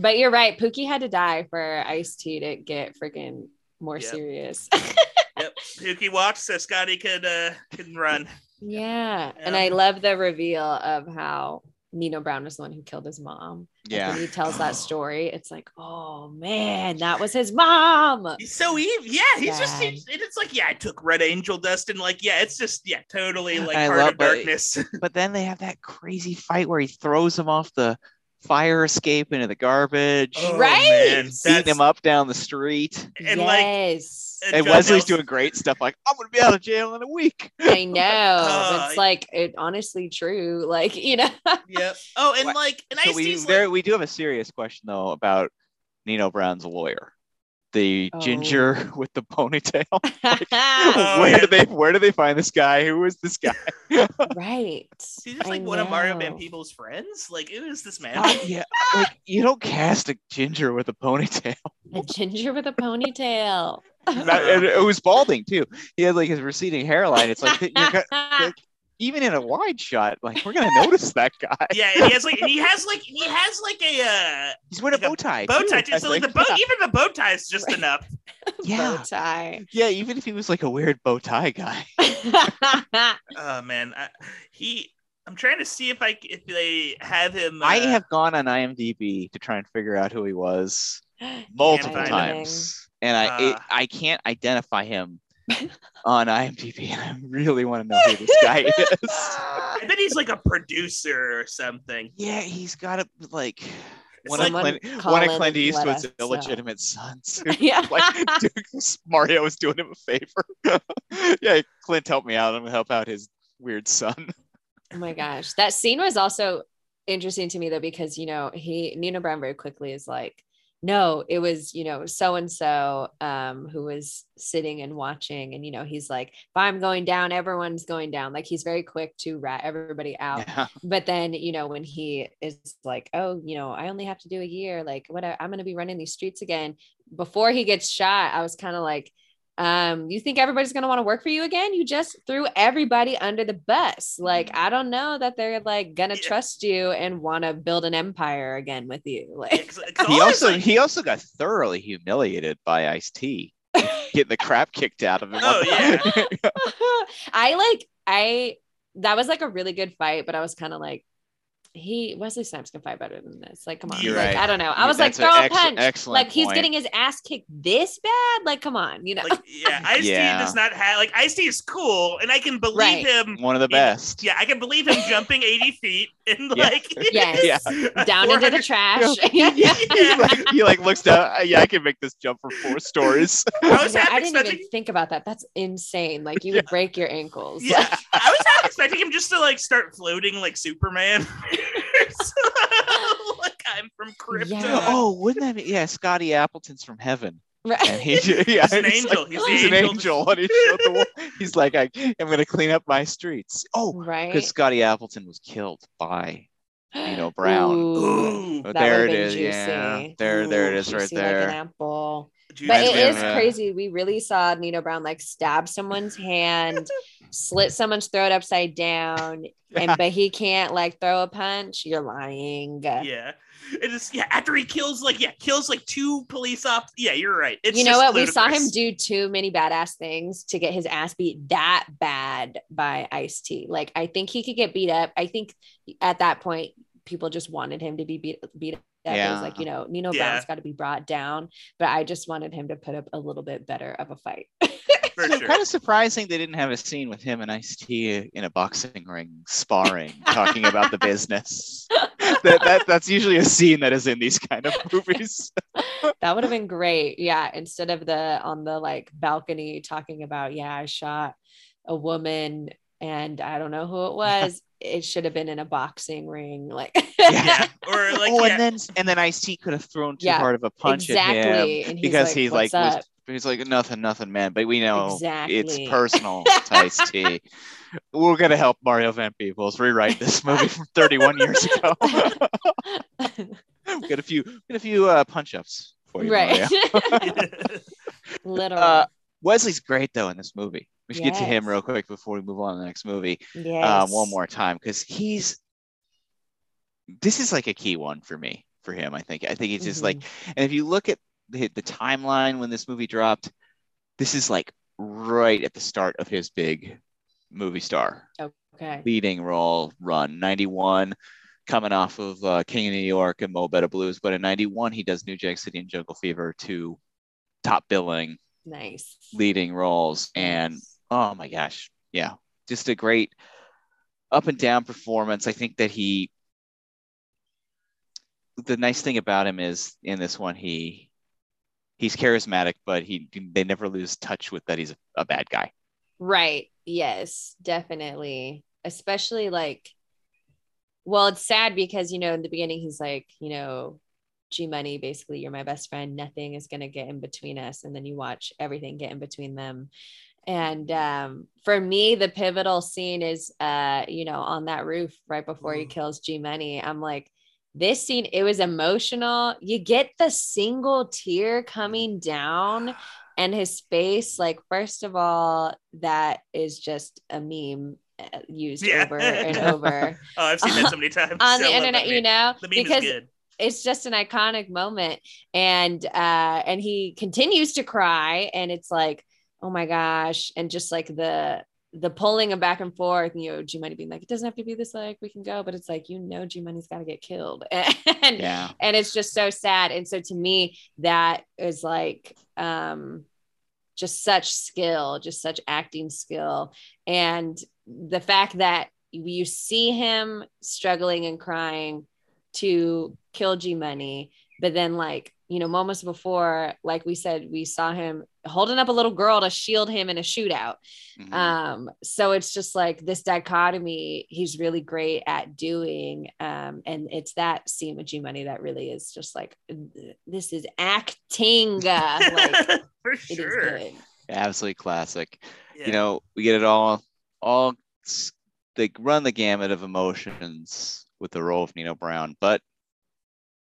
But you're right. Pookie had to die for Ice T to get freaking more Yep. serious. Yep. Pookie walks so Scotty could uh could run. yeah. And I love the reveal of how Nino Brown was the one who killed his mom. Like, Yeah. when he tells that <gasps> story, it's like, oh man, that was his mom. He's so evil. Yeah, he's just Sad. he's, it's like yeah, I took Red Angel dust and like yeah, it's just yeah, totally like I Heart love of that- Darkness. <laughs> But then they have that crazy fight where he throws him off the fire escape into the garbage, Oh, Right? man, beating him up down the street. and like yes. And And Wesley's Nelson- doing great stuff like, I'm gonna be out of jail in a week. <laughs> I know. <laughs> Uh, it's like it honestly true. Like, you know. <laughs> Yep. Oh, and like and So Ice we T's there like, we do have a serious question though about Nino Brown's lawyer. The Oh. ginger with the ponytail. Oh, where yeah. did they where did they find this guy? Who is this guy? right. he's just I like one of Mario Van know. Peebles' friends. Like who is this man? Uh, yeah, like you don't cast a ginger with a ponytail. A ginger with a ponytail. Not- and it was balding too. He had like his receding hairline. It's like you're go- like, <laughs> even in a wide shot, like we're gonna notice that guy. yeah, he has like he has like he has like a uh He's wearing a Like a bow tie. bow tie. Too. So like the bow, yeah. even the bow tie is just Right. enough. <laughs> Yeah. Bow tie. yeah, even if he was like a weird bow tie guy. <laughs> Oh man, I, he. I'm trying to see if I if they have him. Uh, I have gone on IMDb to try and figure out who he was <gasps> multiple find him. times, and I it, Uh. I can't identify him <laughs> on IMDb, and <laughs> I really want to know who this guy <laughs> is. I bet he's like a producer or something. yeah, he's got a like one like- of Someone Clint, one of Clint Eastwood's us know. illegitimate sons. yeah. like dude, Mario was doing him a favor. yeah, Clint helped me out. I'm gonna help out his weird son. Oh my gosh. That scene was also interesting to me though, because you know, he Nina Brown very quickly is like, no, it was, you know, so and so um who was sitting and watching and you know, he's like, if I'm going down, everyone's going down. Like he's very quick to rat everybody out. Yeah. <laughs> But then, you know, when he is like, oh, you know, I only have to do a year, like what I'm going to be running these streets again. Before he gets shot, I was kind of like, um, you think everybody's going to want to work for you again? You just threw everybody under the bus. Like, I don't know that they're like going to Yeah. trust you and want to build an empire again with you. Yeah, <laughs> Like, 'cause- 'cause He also like- he also got thoroughly humiliated by Ice T, <laughs> getting the crap kicked out of him. Oh, yeah. <laughs> I like, I, that was like a really good fight, but I was kind of like, he Wesley Snipes can fight better than this. Like, come on. You're like, right. I don't know. I Yeah, was like, throw a ex- punch. excellent Like he's point. getting his ass kicked this bad. Like, come on, you know. like yeah, <laughs> Ice T Yeah. does not have like Ice T is cool, and I can believe Right. him. One of the Yeah. best. Yeah, I can believe him jumping 80 <laughs> feet and Yeah. like <laughs> Yes. a Down into the trash. Yeah. he, like, he like looks down. "Uh, Yeah, I can make this jump for four stories. I was Yeah, I didn't expecting. even think about that. That's insane. Like you would break your ankles. Yeah, I was half expecting him just to like start floating like Superman. <laughs> So, like I'm from Krypton. Yeah. oh, wouldn't that be? Yeah, Scotty Appleton's from heaven, Right. and he <laughs> yeah, He's an he's angel. Like, He's the he's an angel. angel, and he showed the. wall. He's like, I, I'm gonna clean up my streets. Oh, right. because Scotty Appleton was killed by you know Brown. Ooh, <gasps> Ooh. Oh, there it is. would've. Yeah, juicy. there, there it Ooh, is, right juicy like there. an apple. Dude, But Reminds it me is crazy. We really saw Nino Brown like stab someone's hand, <laughs> slit someone's throat upside down, and but he can't like throw a punch. You're lying. yeah. It is yeah, after he kills like yeah, kills like two police ops. Yeah, you're right. It's you know just what? We saw him do too many badass things to get his ass beat that bad by Ice T. Like I think he could get beat up. I think at that point people just wanted him to be beat beat up. It Yeah. was like you know Nino Yeah. Brown's got to be brought down, but I just wanted him to put up a little bit better of a fight. <laughs> So sure. kind of surprising they didn't have a scene with him and Ice T in a boxing ring sparring, talking about the business. <laughs> that, that that's usually a scene that is in these kind of <laughs> movies. that would have been great. Yeah, instead of the on the like balcony talking about yeah I shot a woman and I don't know who it was. It should have been in a boxing ring, like yeah. <laughs> Or like oh, yeah. and then and then Ice T could have thrown too Yeah, hard of a punch at him exactly. And he's because like, he like was he's like nothing, nothing, man. But we know Exactly. it's personal to Ice T. <laughs> We're gonna help Mario Van Peebles rewrite this movie from <laughs> 31 years ago. Get a few, get a few uh, punch ups for you, right. Mario. Literally. Uh, Wesley's great though in this movie. We should get to him real quick before we move on to the next movie. yes. Um, one more time because he's. This is like a key one for me for him. I think. I think it's just like, Mhm. and if you look at the, the timeline when this movie dropped, this is like right at the start of his big movie star okay. leading role run. Ninety one, coming off of uh, King of New York and Mo Better Blues, but in ninety one he does New Jack City and Jungle Fever, two top billing Nice. leading roles, and. Oh my gosh, yeah, just a great up and down performance. I think that he, the nice thing about him is in this one, he he's charismatic, but he they never lose touch with that he's a, bad guy. Right. Yes, definitely. Especially like, well, it's sad because, you know, in the beginning, he's like, you know, G Money, basically, you're my best friend. Nothing is going to get in between us. And then you watch everything get in between them. And um, for me, the pivotal scene is, uh, you know, on that roof right before he Mm. kills G Money. I'm like, this scene, it was emotional. You get the single tear coming down and his face like first of all that is just a meme uh, used Yeah. over and <laughs> over Oh, I've seen that so many <laughs> times. on I the internet you know The meme because is good. it's just an iconic moment and uh and he continues to cry and it's like oh my gosh. And just like the the pulling him back and forth you know g money being like it doesn't have to be this like we can go. But it's like you know g money's got to get killed. <laughs> And Yeah, and it's just so sad. And so to me that is like um just such skill just such acting skill. And the fact that you see him struggling and crying to kill g money but then like you know, moments before, like we said, we saw him holding up a little girl to shield him in a shootout. Mhm. Um, so it's just like this dichotomy he's really great at doing. Um, and it's that scene with G Money that really is just like this is acting. Uh, like <laughs> For sure. good. Absolutely classic. Yeah. You know, we get it all, all they run the gamut of emotions with the role of Nino Brown, but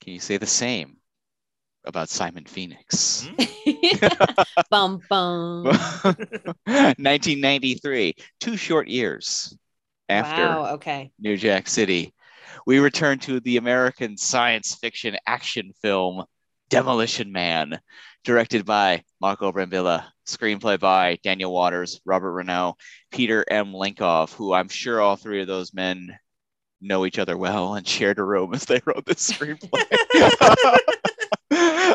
can you say the same about Simon Phoenix? Mm. <laughs> bum bum. <laughs> 1993, two short years after Wow. Okay. New Jack City, we return to the American science fiction action film Demolition Man, directed by Marco Brambilla, screenplay by Daniel Waters, Robert Reneau, Peter M. Lenkov, who I'm sure all three of those men know each other well and shared a room <laughs> as they wrote this screenplay.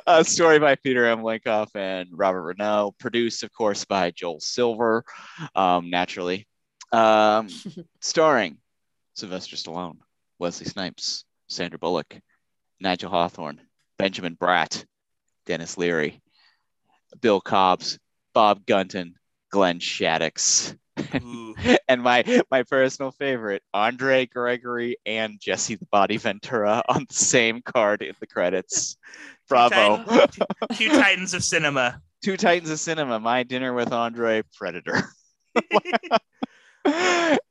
<laughs> a story by Peter M. Lenkov and Robert Reneau, produced, of course, by Joel Silver, um, naturally. Um, <laughs> starring Sylvester Stallone, Wesley Snipes, Sandra Bullock, Nigel Hawthorne, Benjamin Bratt, Denis Leary, Bill Cobbs, Bob Gunton, Glenn Shadix. <laughs> and my my personal favorite, Andre Gregory and Jesse the Body Ventura on the same card in the credits. Bravo. <laughs> Two titans of cinema. Two Titans of Cinema, My Dinner with Andre, Predator. <laughs>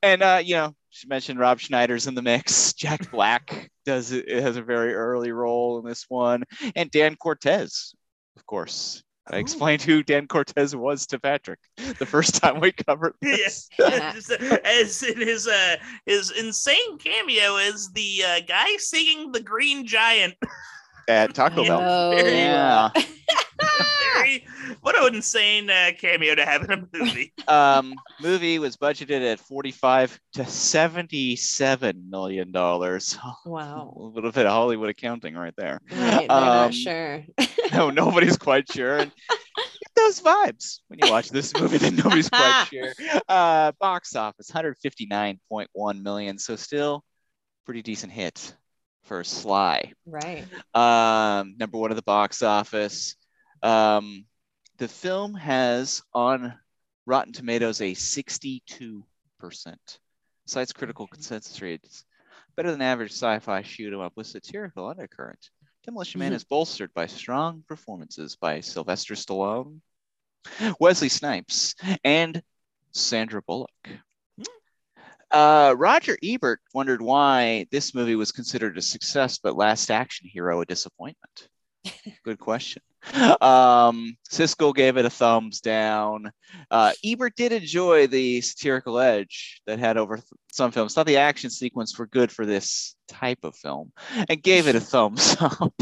and uh, you know, she mentioned Rob Schneider's in the mix. Jack Black does it has a very early role in this one, and Dan Cortese, of course. I Ooh. explained who Dan Cortese was to Patrick the first <laughs> time we covered <laughs> Yes, this. <laughs> Just, uh, as in his uh his insane cameo is the uh, guy singing the Green Giant. At Taco Bell. Oh. Yeah. Very, what an insane uh, cameo to have in a movie. <laughs> Um, movie was budgeted at 45 to 77 million dollars. <laughs> Wow. A little bit of Hollywood accounting right there. Right, Um, not sure. <laughs> no, nobody's quite sure. And those vibes when you watch this movie that nobody's quite sure. Uh, box office 159.1 million, so still pretty decent hit for Sly. right. Um, number one of the box office. Um, the film has on Rotten Tomatoes a 62%. Besides critical consensus rates, better than average sci-fi shoot 'em up with satirical undercurrent. Demolition Man Mhm. is bolstered by strong performances by Sylvester Stallone, Wesley Snipes, and Sandra Bullock. Uh, Roger Ebert wondered why this movie was considered a success, but Last Action Hero a disappointment. Good question. Um, Siskel gave it a thumbs down. Uh, Ebert did enjoy the satirical edge that had over th- some films. Thought the action sequence were good for this type of film, and gave it a thumbs <laughs> up.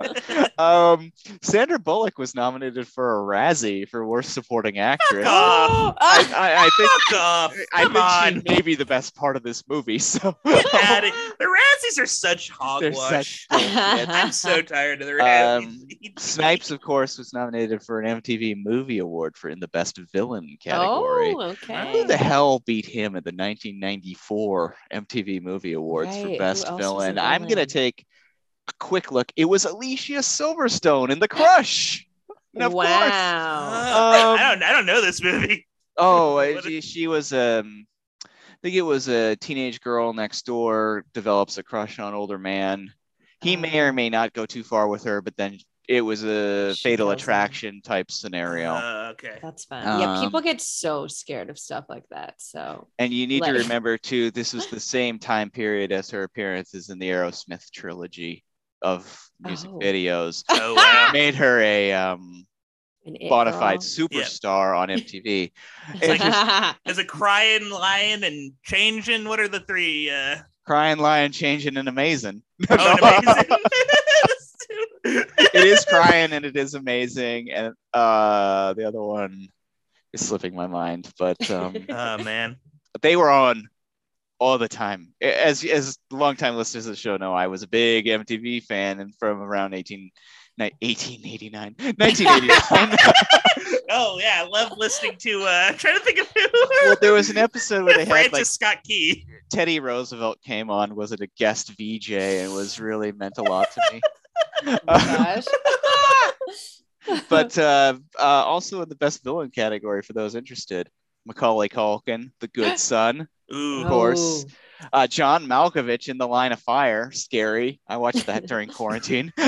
<laughs> um, Sandra Bullock was nominated for a Razzie for Worst Supporting Actress. I, I, I think Fuck off! I think on, she may be the best part of this movie. So Get at it. <laughs> The Razzies are such hogwash. <laughs> such. I'm so tired of the Um, Razzies. Snipes, of course, was nominated for an MTV Movie Award for in the Best Villain category. Oh, Who the hell beat him at the 1994 MTV Movie Awards Right, for Best else was a Villain? I'm gonna take a quick look. It was Alicia Silverstone in The Crush. And of wow. Um, I don't. I don't know this movie. <laughs> Oh, <laughs> she, she was um I think it was a teenage girl next door develops a crush on older man. He may or Oh. may not go too far with her, but then it was a She fatal kills him. attraction type scenario. Uh, okay. That's fun. yeah, Um, people get so scared of stuff like that. So and you need to remember too, this was the <laughs> same time period as her appearances in the Aerosmith trilogy of music Oh. videos. Oh wow. Made her a um an bona fide superstar on MTV. It's It like- just- <laughs> Is it crying, lying, and changing? What are the three? Uh, crying, lying, changing, and amazing. <laughs> oh, and <laughs> amazing. it is crying and it is amazing and uh the other one is slipping my mind but um oh man. they were on all the time as as longtime listeners of the show know i was a big mtv fan and from around 18 ni- 1889 1989 <laughs> <laughs> Oh yeah, I love listening to. uh I'm Trying to think of who. well there was an episode where they had Francis like Scott Key. teddy roosevelt came on was it a guest vj and was really meant a lot to me <laughs> Oh gosh. but uh, uh, also in the best villain category for those interested, Macaulay Culkin, the good <gasps> son, Ooh. of course. uh, John Malkovich in The Line of Fire, scary. I watched that during quarantine. <laughs>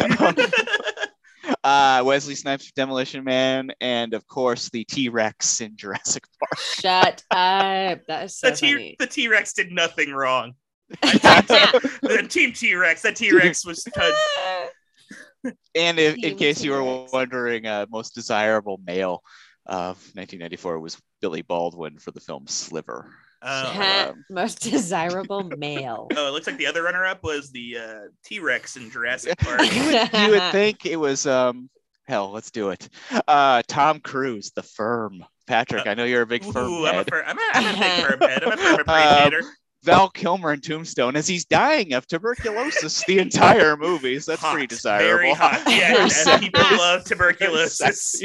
uh, Wesley Snipes, Demolition Man, and of course the T Rex in Jurassic Park. Shut up. That is so the T funny. the T Rex did nothing wrong. <laughs> the Team T Rex, that T Rex was <laughs> touched. And if, in Team case you were wondering, uh, most desirable male of 1994 was Billy Baldwin for the film Sliver. Oh. um, Most desirable male. <laughs> oh, it looks like the other runner-up was the uh, T Rex in Jurassic Park. <laughs> you would you would think it was um hell let's do it uh tom cruise the firm patrick i know you're a big firm Ooh, I'm a, head. fir- I'm, a, I'm a big <laughs> firm head. I'm a firm Um, appreciator. Val kilmer in tombstone as he's dying of tuberculosis the entire movie so that's Hot, pretty desirable Very hot. <laughs> Yeah, Very and sexy. people love tuberculosis.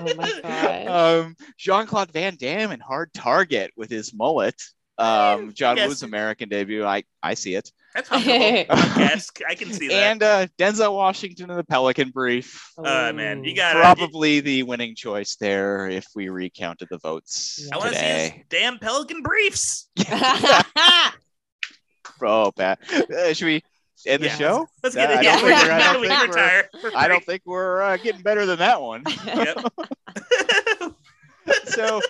oh my god. um jean-claude van damme in hard target with his mullet um john guess- woo's american debut i i see it That's huggable. <laughs> I can see that. and uh denzel washington in the pelican brief uh, man, you Ooh. got probably the winning choice there if we recounted the votes I want to see his damn Pelican briefs. <laughs> Oh, Pat. Uh, should we end the show? Let's Yeah, get it. I <laughs> don't we think we're- I don't we think we're- retire. We're I don't think we're uh, getting better than that one. Yep. so,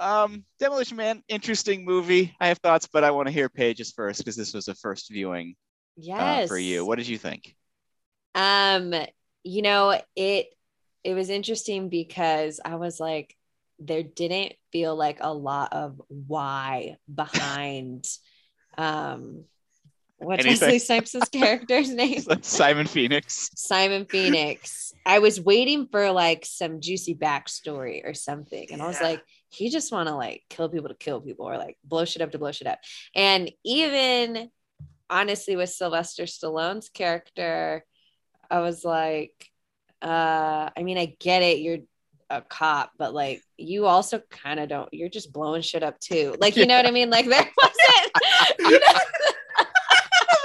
um, Demolition Man, interesting movie. I have thoughts, but I want to hear Paige's first because this was a first viewing uh, yes. for you. What did you think? Um, you know, it it was interesting because I was like, there didn't feel like a lot of why behind um what's Anything. Wesley Snipes' <laughs> character's name? <laughs> Simon Phoenix. Simon Phoenix. I was waiting for like some juicy backstory or something. And I was like, he just want to like kill people to kill people or like blow shit up to blow shit up. And even honestly, with Sylvester Stallone's character, I was like, uh, I mean, I get it. You're a cop, but like you also kind of don't, you're just blowing shit up too. Like, you know what I mean? Like there wasn't, <laughs> you know, <laughs>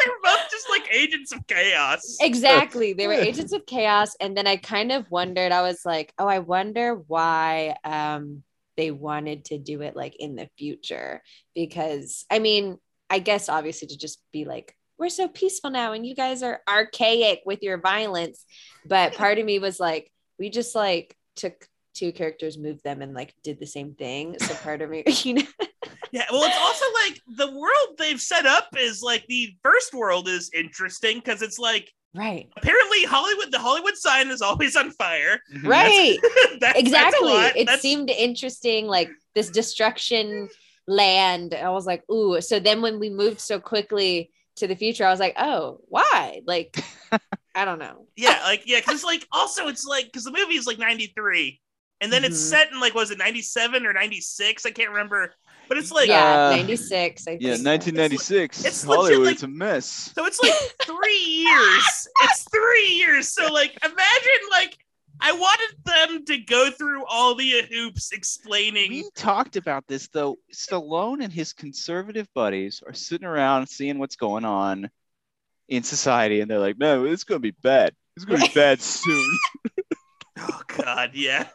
they were both just like agents of chaos. exactly they were <laughs> agents of chaos and then i kind of wondered i was like oh i wonder why um they wanted to do it like in the future. Because i mean i guess obviously to just be like we're so peaceful now and you guys are archaic with your violence. But <laughs> part of me was like we just like took two characters moved them and like did the same thing. So part of me <laughs> you know? Yeah, well, it's also like the world they've set up is like the first world is interesting because it's like right apparently Hollywood, the Hollywood sign is always on fire. Mhm. right <laughs> That's- that's exactly lot. it That's- seemed interesting like this destruction land i was like ooh so then when we moved so quickly to the future i was like oh why like <laughs> i don't know yeah, like yeah, because it's like also it's like because the movie is like '93, and then it's Mhm. set in like was it '97 or '96? I can't remember, but it's like yeah Uh, 96 I Yeah, think. 1996. It's legit, Hollywood's like- a mess. So it's like <laughs> three years. It's three years. So like imagine like I wanted them to go through all the hoops explaining We talked about this though. Stallone and his conservative buddies are sitting around seeing what's going on in society, and they're like, "Man, it's gonna be bad. It's gonna be <laughs> bad soon." Oh god, yeah.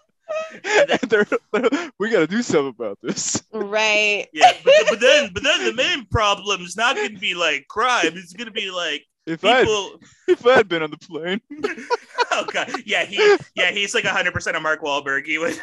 And <laughs> they're, they're- we gotta do something about this. right Yeah. But, but then but then the main problem is not gonna be like crime, it's gonna be like If I people <laughs> if I had been on the plane, <laughs> Oh god. Yeah, he yeah, he's like hundred percent of Mark Wahlberg. He would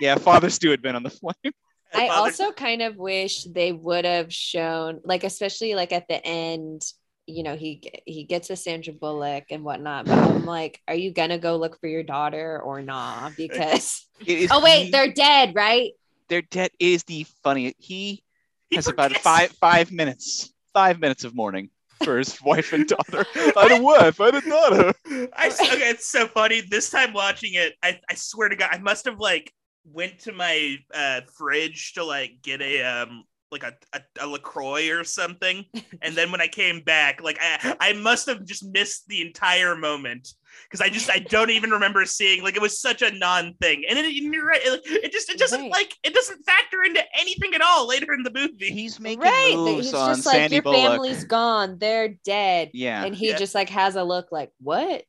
yeah, Father Stu had been on the plane. i also kind of wish they would have shown like especially like at the end you know he he gets a sandra bullock and whatnot but i'm like are you gonna go look for your daughter or nah <laughs> because It is oh wait the- they're dead right their debt is the funny. He he has about five five minutes, five minutes of mourning for his <laughs> wife and daughter. I had a wife, I had a daughter. I s- okay, it's so funny. This time watching it, I, I swear to God, I must have like went to my uh, fridge to like get a um like a, a, a Lacroix or something, <laughs> and then when I came back, like I I must have just missed the entire moment because I just I don't even remember seeing like it was such a non thing, and, it, you're right, it, it just it doesn't Right. like it doesn't factor into anything at all later in the movie. He's making right. that moves He's on just like, Sandy your Bullock. family's gone. They're dead. Yeah. and he Yeah. just like has a look like what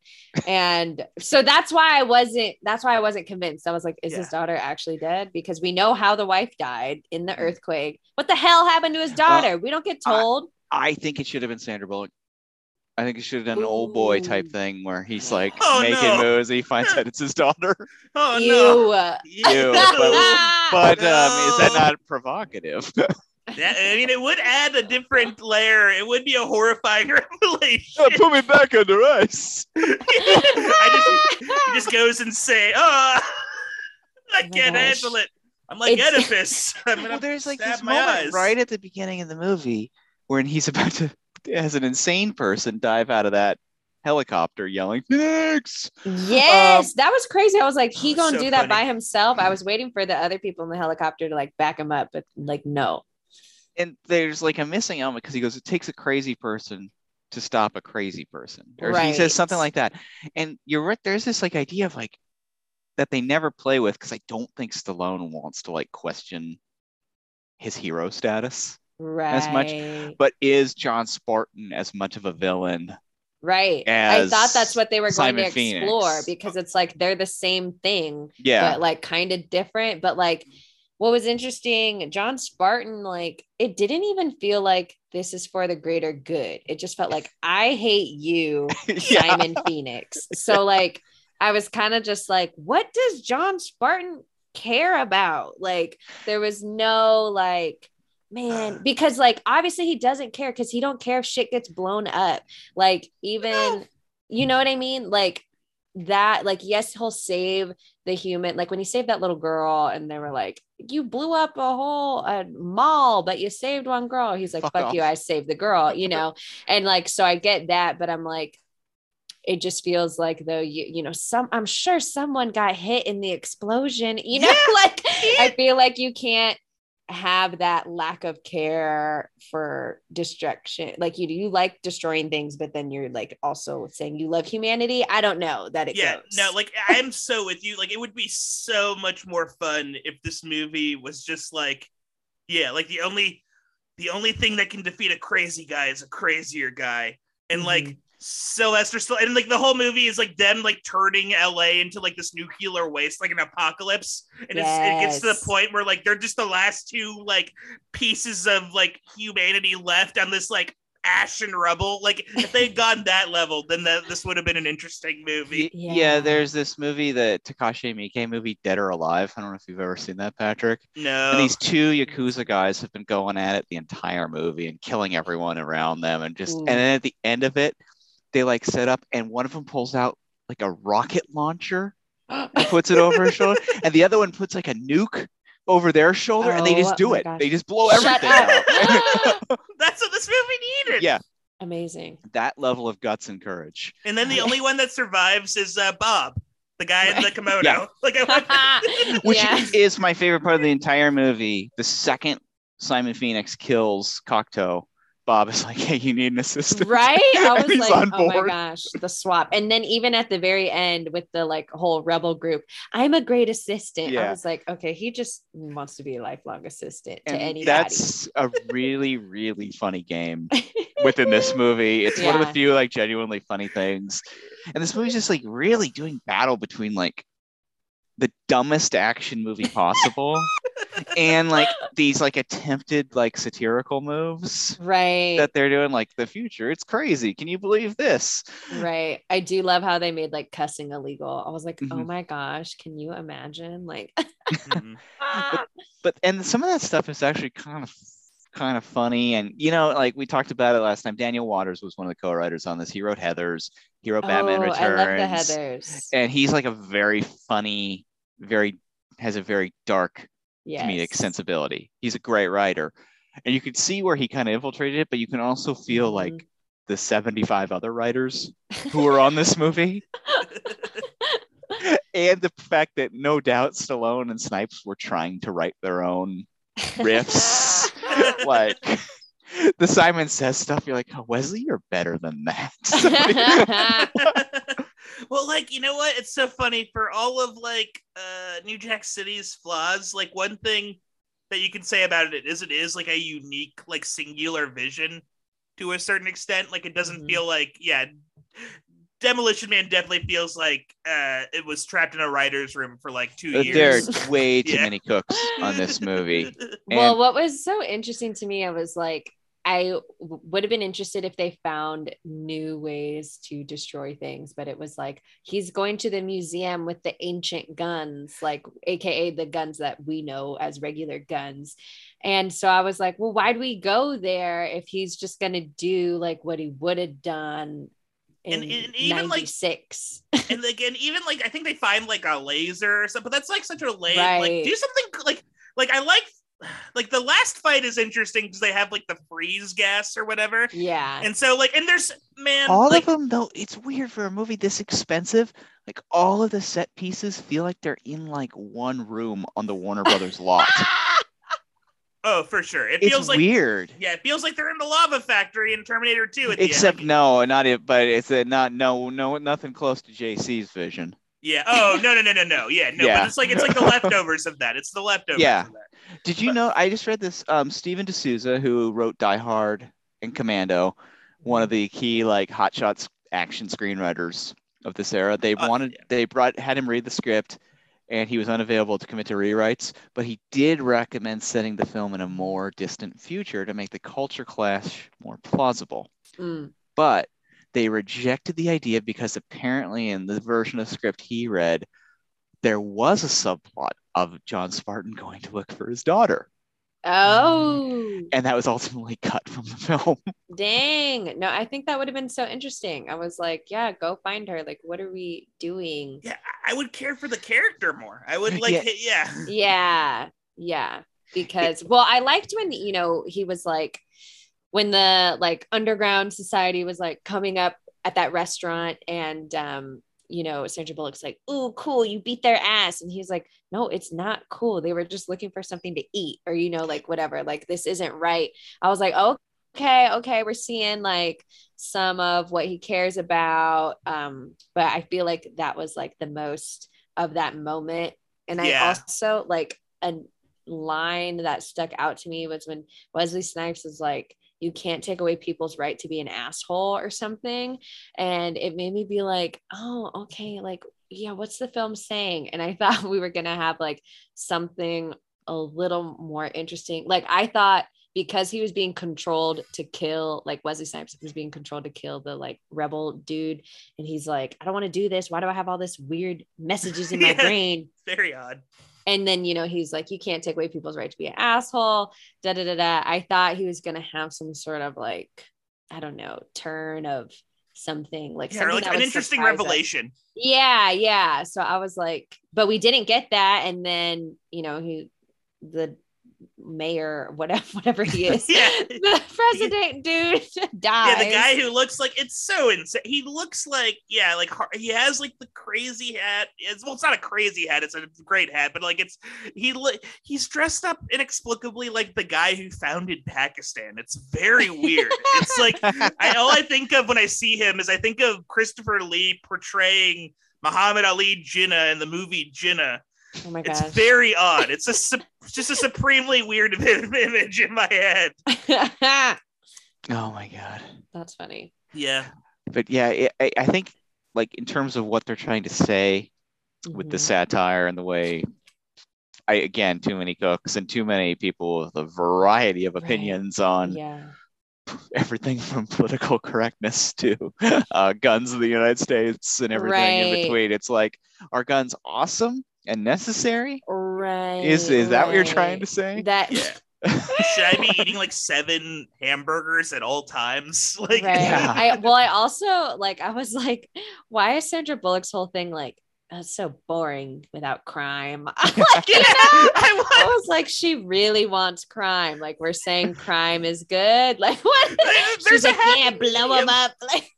and so that's why i wasn't that's why i wasn't convinced i was like is his daughter actually dead because we know how the wife died in the earthquake what the hell happened to his daughter we don't get Mm. I- told I think it should have been Sandra Bullock. I think it should have done an old boy type thing where he's like Oh, making no. moves and he finds out it's his daughter. <laughs> oh you no, Ew, <laughs> but, but um, is that not provocative? <laughs> That- I mean, it would add a different layer. It would be a horrifying revelation. Put me back under ice. I just he just goes and say, "Oh, I Oh can't gosh. handle it." I'm like It's- Oedipus. I'm Well, there's like this moment eyes. right at the beginning of the movie when he's about to, as an insane person, dive out of that helicopter yelling, Phoenix! yes um, that was crazy i was like he Oh, gonna so do that funny. by himself i was waiting for the other people in the helicopter to like back him up but like no And there's like a missing element because he goes, It takes a crazy person to stop a crazy person. Or he says something like that. And you're right, there's this like idea of like that they never play with because I don't think Stallone wants to like question his hero status. Right As much- But is John Spartan as much of a villain? right i thought that's what they were Simon going to Phoenix. explore because it's like they're the same thing Yeah. but like kind of different. But like what was interesting, John Spartan, like it didn't even feel like this is for the greater good. It just felt like I hate you, <laughs> Yeah. Simon Phoenix. So <laughs> like I was kind of just like, what does John Spartan care about? Like there was no like man <sighs> because like obviously he doesn't care because he don't care if shit gets blown up. Like even No. you know what i mean? Like that like yes he'll save the human like when he saved that little girl and they were like you blew up a whole uh, mall but you saved one girl. He's like Fuck fuck, you i saved the girl you <laughs> know? And like so i get that but i'm like it just feels like though you you know some i'm sure someone got hit in the explosion you know? Yeah. <laughs> like i feel like you can't have that lack of care for destruction like you do you like destroying things but then you're like also saying you love humanity i don't know that it yeah, goes no, like I'm so with you. Like it would be so much more fun if this movie was just like, yeah, like the only the only thing that can defeat a crazy guy is a crazier guy, and like Mhm. Sylvester still, and like the whole movie is like them like turning LA into like this nuclear waste, like an apocalypse, and it's, it gets to the point where like they're just the last two like pieces of like humanity left on this like ash and rubble. Like if they'd <laughs> gone that level, then that this would have been an interesting movie. Yeah. Yeah. there's this movie, the Takashi Miike movie, Dead or Alive. I don't know if you've ever seen that, Patrick. No. And these two Yakuza guys have been going at it the entire movie and killing everyone around them. And just, Ooh. and then at the end of it, they like set up and one of them pulls out like a rocket launcher and <gasps> puts it over his shoulder. And the other one puts like a nuke over their shoulder and they Oh just do my it. gosh. They just blow Shut everything up. out. <laughs> <laughs> That's what this movie needed. yeah, amazing that level of guts and courage. And then the only one that survives is uh, Bob, the guy in the kimono. Yeah. <laughs> Like which Yeah. is my favorite part of the entire movie. The second Simon Phoenix kills Cocteau, Bob is like, "Hey, you need an assistant." right? I <laughs> was like on oh my gosh the swap. And then even at the very end with the like whole rebel group i'm a great assistant. I was like okay he just wants to be a lifelong assistant to anybody. that's a really, really funny game <laughs> within this movie. It's one of the few like genuinely funny things. And this movie's just like really doing battle between like the dumbest action movie possible and like <laughs> these like attempted like satirical moves right that they're doing like the future. It's crazy. Can you believe this? right i do love how they made like cussing illegal i was like oh Mhm. my gosh can you imagine like <laughs> Mhm. but and some of that stuff is actually kind of kind of funny and you know like we talked about it last time daniel waters was one of the co-writers on this he wrote heathers he wrote batman oh, returns i love the heathers and he's like a very funny very has a very dark comedic yes. sensibility he's a great writer and you could see where he kind of infiltrated it but you can also feel Mhm. like the 75 other writers who were on this movie <laughs> <laughs> and the fact that no doubt Stallone and Snipes were trying to write their own riffs. <laughs> like the Simon says stuff, you're like, oh, Wesley, you're better than that. Well, like you know what? It's so funny for all of like uh New Jack City's flaws. Like one thing that you can say about it is it is like a unique, like singular vision to a certain extent. Like it doesn't Mhm. feel like yeah. Demolition Man definitely feels like uh it was trapped in a writer's room for like two Uh, There years. are way <laughs> too Yeah. many cooks on this movie. <laughs> well, what was so interesting to me, I was like, I would have been interested if they found new ways to destroy things, but it was like he's going to the museum with the ancient guns, like AKA the guns that we know as regular guns. And so I was like, well, why do we go there if he's just going to do like what he would have done in And- and even, like- 96? <laughs> and like and even like I think they find like a laser or something, but that's like such a lame like do something like like I like like the last fight is interesting because they have like the freeze gas or whatever. yeah. And so like and there's man all like, of them though it's weird for a movie this expensive like all of the set pieces feel like they're in like one room on the warner brothers <laughs> lot Oh, for sure. It it's feels like weird yeah, it feels like they're in the lava factory in Terminator 2 at the except end. no not it but it's a not no no nothing close to jc's vision Yeah. Oh no no no no no. Yeah, no, Yeah. but it's like it's like the leftovers of that. It's the leftovers Yeah. of that. did you know i just read this um steven de souza who wrote die hard and commando one of the key like hotshots action screenwriters of this era they Uh, wanted yeah. they brought had him read the script and he was unavailable to commit to rewrites but he did recommend setting the film in a more distant future to make the culture clash more plausible Mm. but they rejected the idea because apparently in the version of script he read there was a subplot of john spartan going to look for his daughter Oh. and that was ultimately cut from the <laughs> film Dang. No, I think that would have been so interesting. I was like, yeah, go find her. Like, what are we doing? Yeah, I- I would care for the character more. I would <laughs> like Yeah. yeah. yeah. Yeah. Yeah. Because, well, I liked when, you know, he was like, when the like underground society was like coming up at that restaurant and, um, you know, Sandra Bullock's like, "Ooh, cool! You beat their ass," and he's like, "No, it's not cool. They were just looking for something to eat, or you know, like whatever. Like this isn't right." I was like, "Okay, okay, we're seeing like some of what he cares about." Um, but I feel like that was like the most of that moment, and I also like a line that stuck out to me was when Wesley Snipes was like. You can't take away people's right to be an asshole or something. And it made me be like oh okay like yeah what's the film saying? And i <laughs> thought we were gonna have like something a little more interesting. Like i thought because he was being controlled to kill like wesley snipes was being controlled to kill the like rebel dude. And he's like i don't want to do this. Why do i have all this weird messages in my <laughs> Yeah. brain? Very odd. And then you know he's like you can't take away people's right to be an asshole da da da da i thought he was gonna have some sort of like i don't know turn of something like Yeah, something like that an interesting surprise us. revelation. yeah yeah so i was like but we didn't get that and then you know he the mayor <laughs> whatever whatever he <laughs> is Yeah. <laughs> the president dude dies Yeah, the guy who looks like it's so insane. He looks like yeah, like he has like the crazy hat. It's well, it's not a crazy hat. It's a great hat, but like it's he he's dressed up inexplicably like the guy who founded Pakistan. It's very weird. it's like I all I think of when I see him is I think of Christopher Lee portraying Muhammad Ali Jinnah in the movie Jinnah. oh my God. It's very odd. It's a just a supremely weird <laughs> image in my head. <laughs> oh my god that's funny Yeah. but yeah it, I, I think like in terms of what they're trying to say with the Mhm. satire and the way I again too many cooks and too many people with a variety of Right. opinions on yeah everything from political correctness to uh, guns in the United States and everything in between. It's like are guns awesome and necessary? right Is is that what you're trying to say? that Yeah. <laughs> Should I be eating like seven hamburgers at all times? <laughs> Like, right Yeah. i well i also like i was like why is sandra bullock's whole thing like that's so boring without crime <laughs> <laughs> like, you know? I I was like, she really wants crime. Like we're saying crime is good. <laughs> Like what? There's She's a like, yeah, blow them up. Like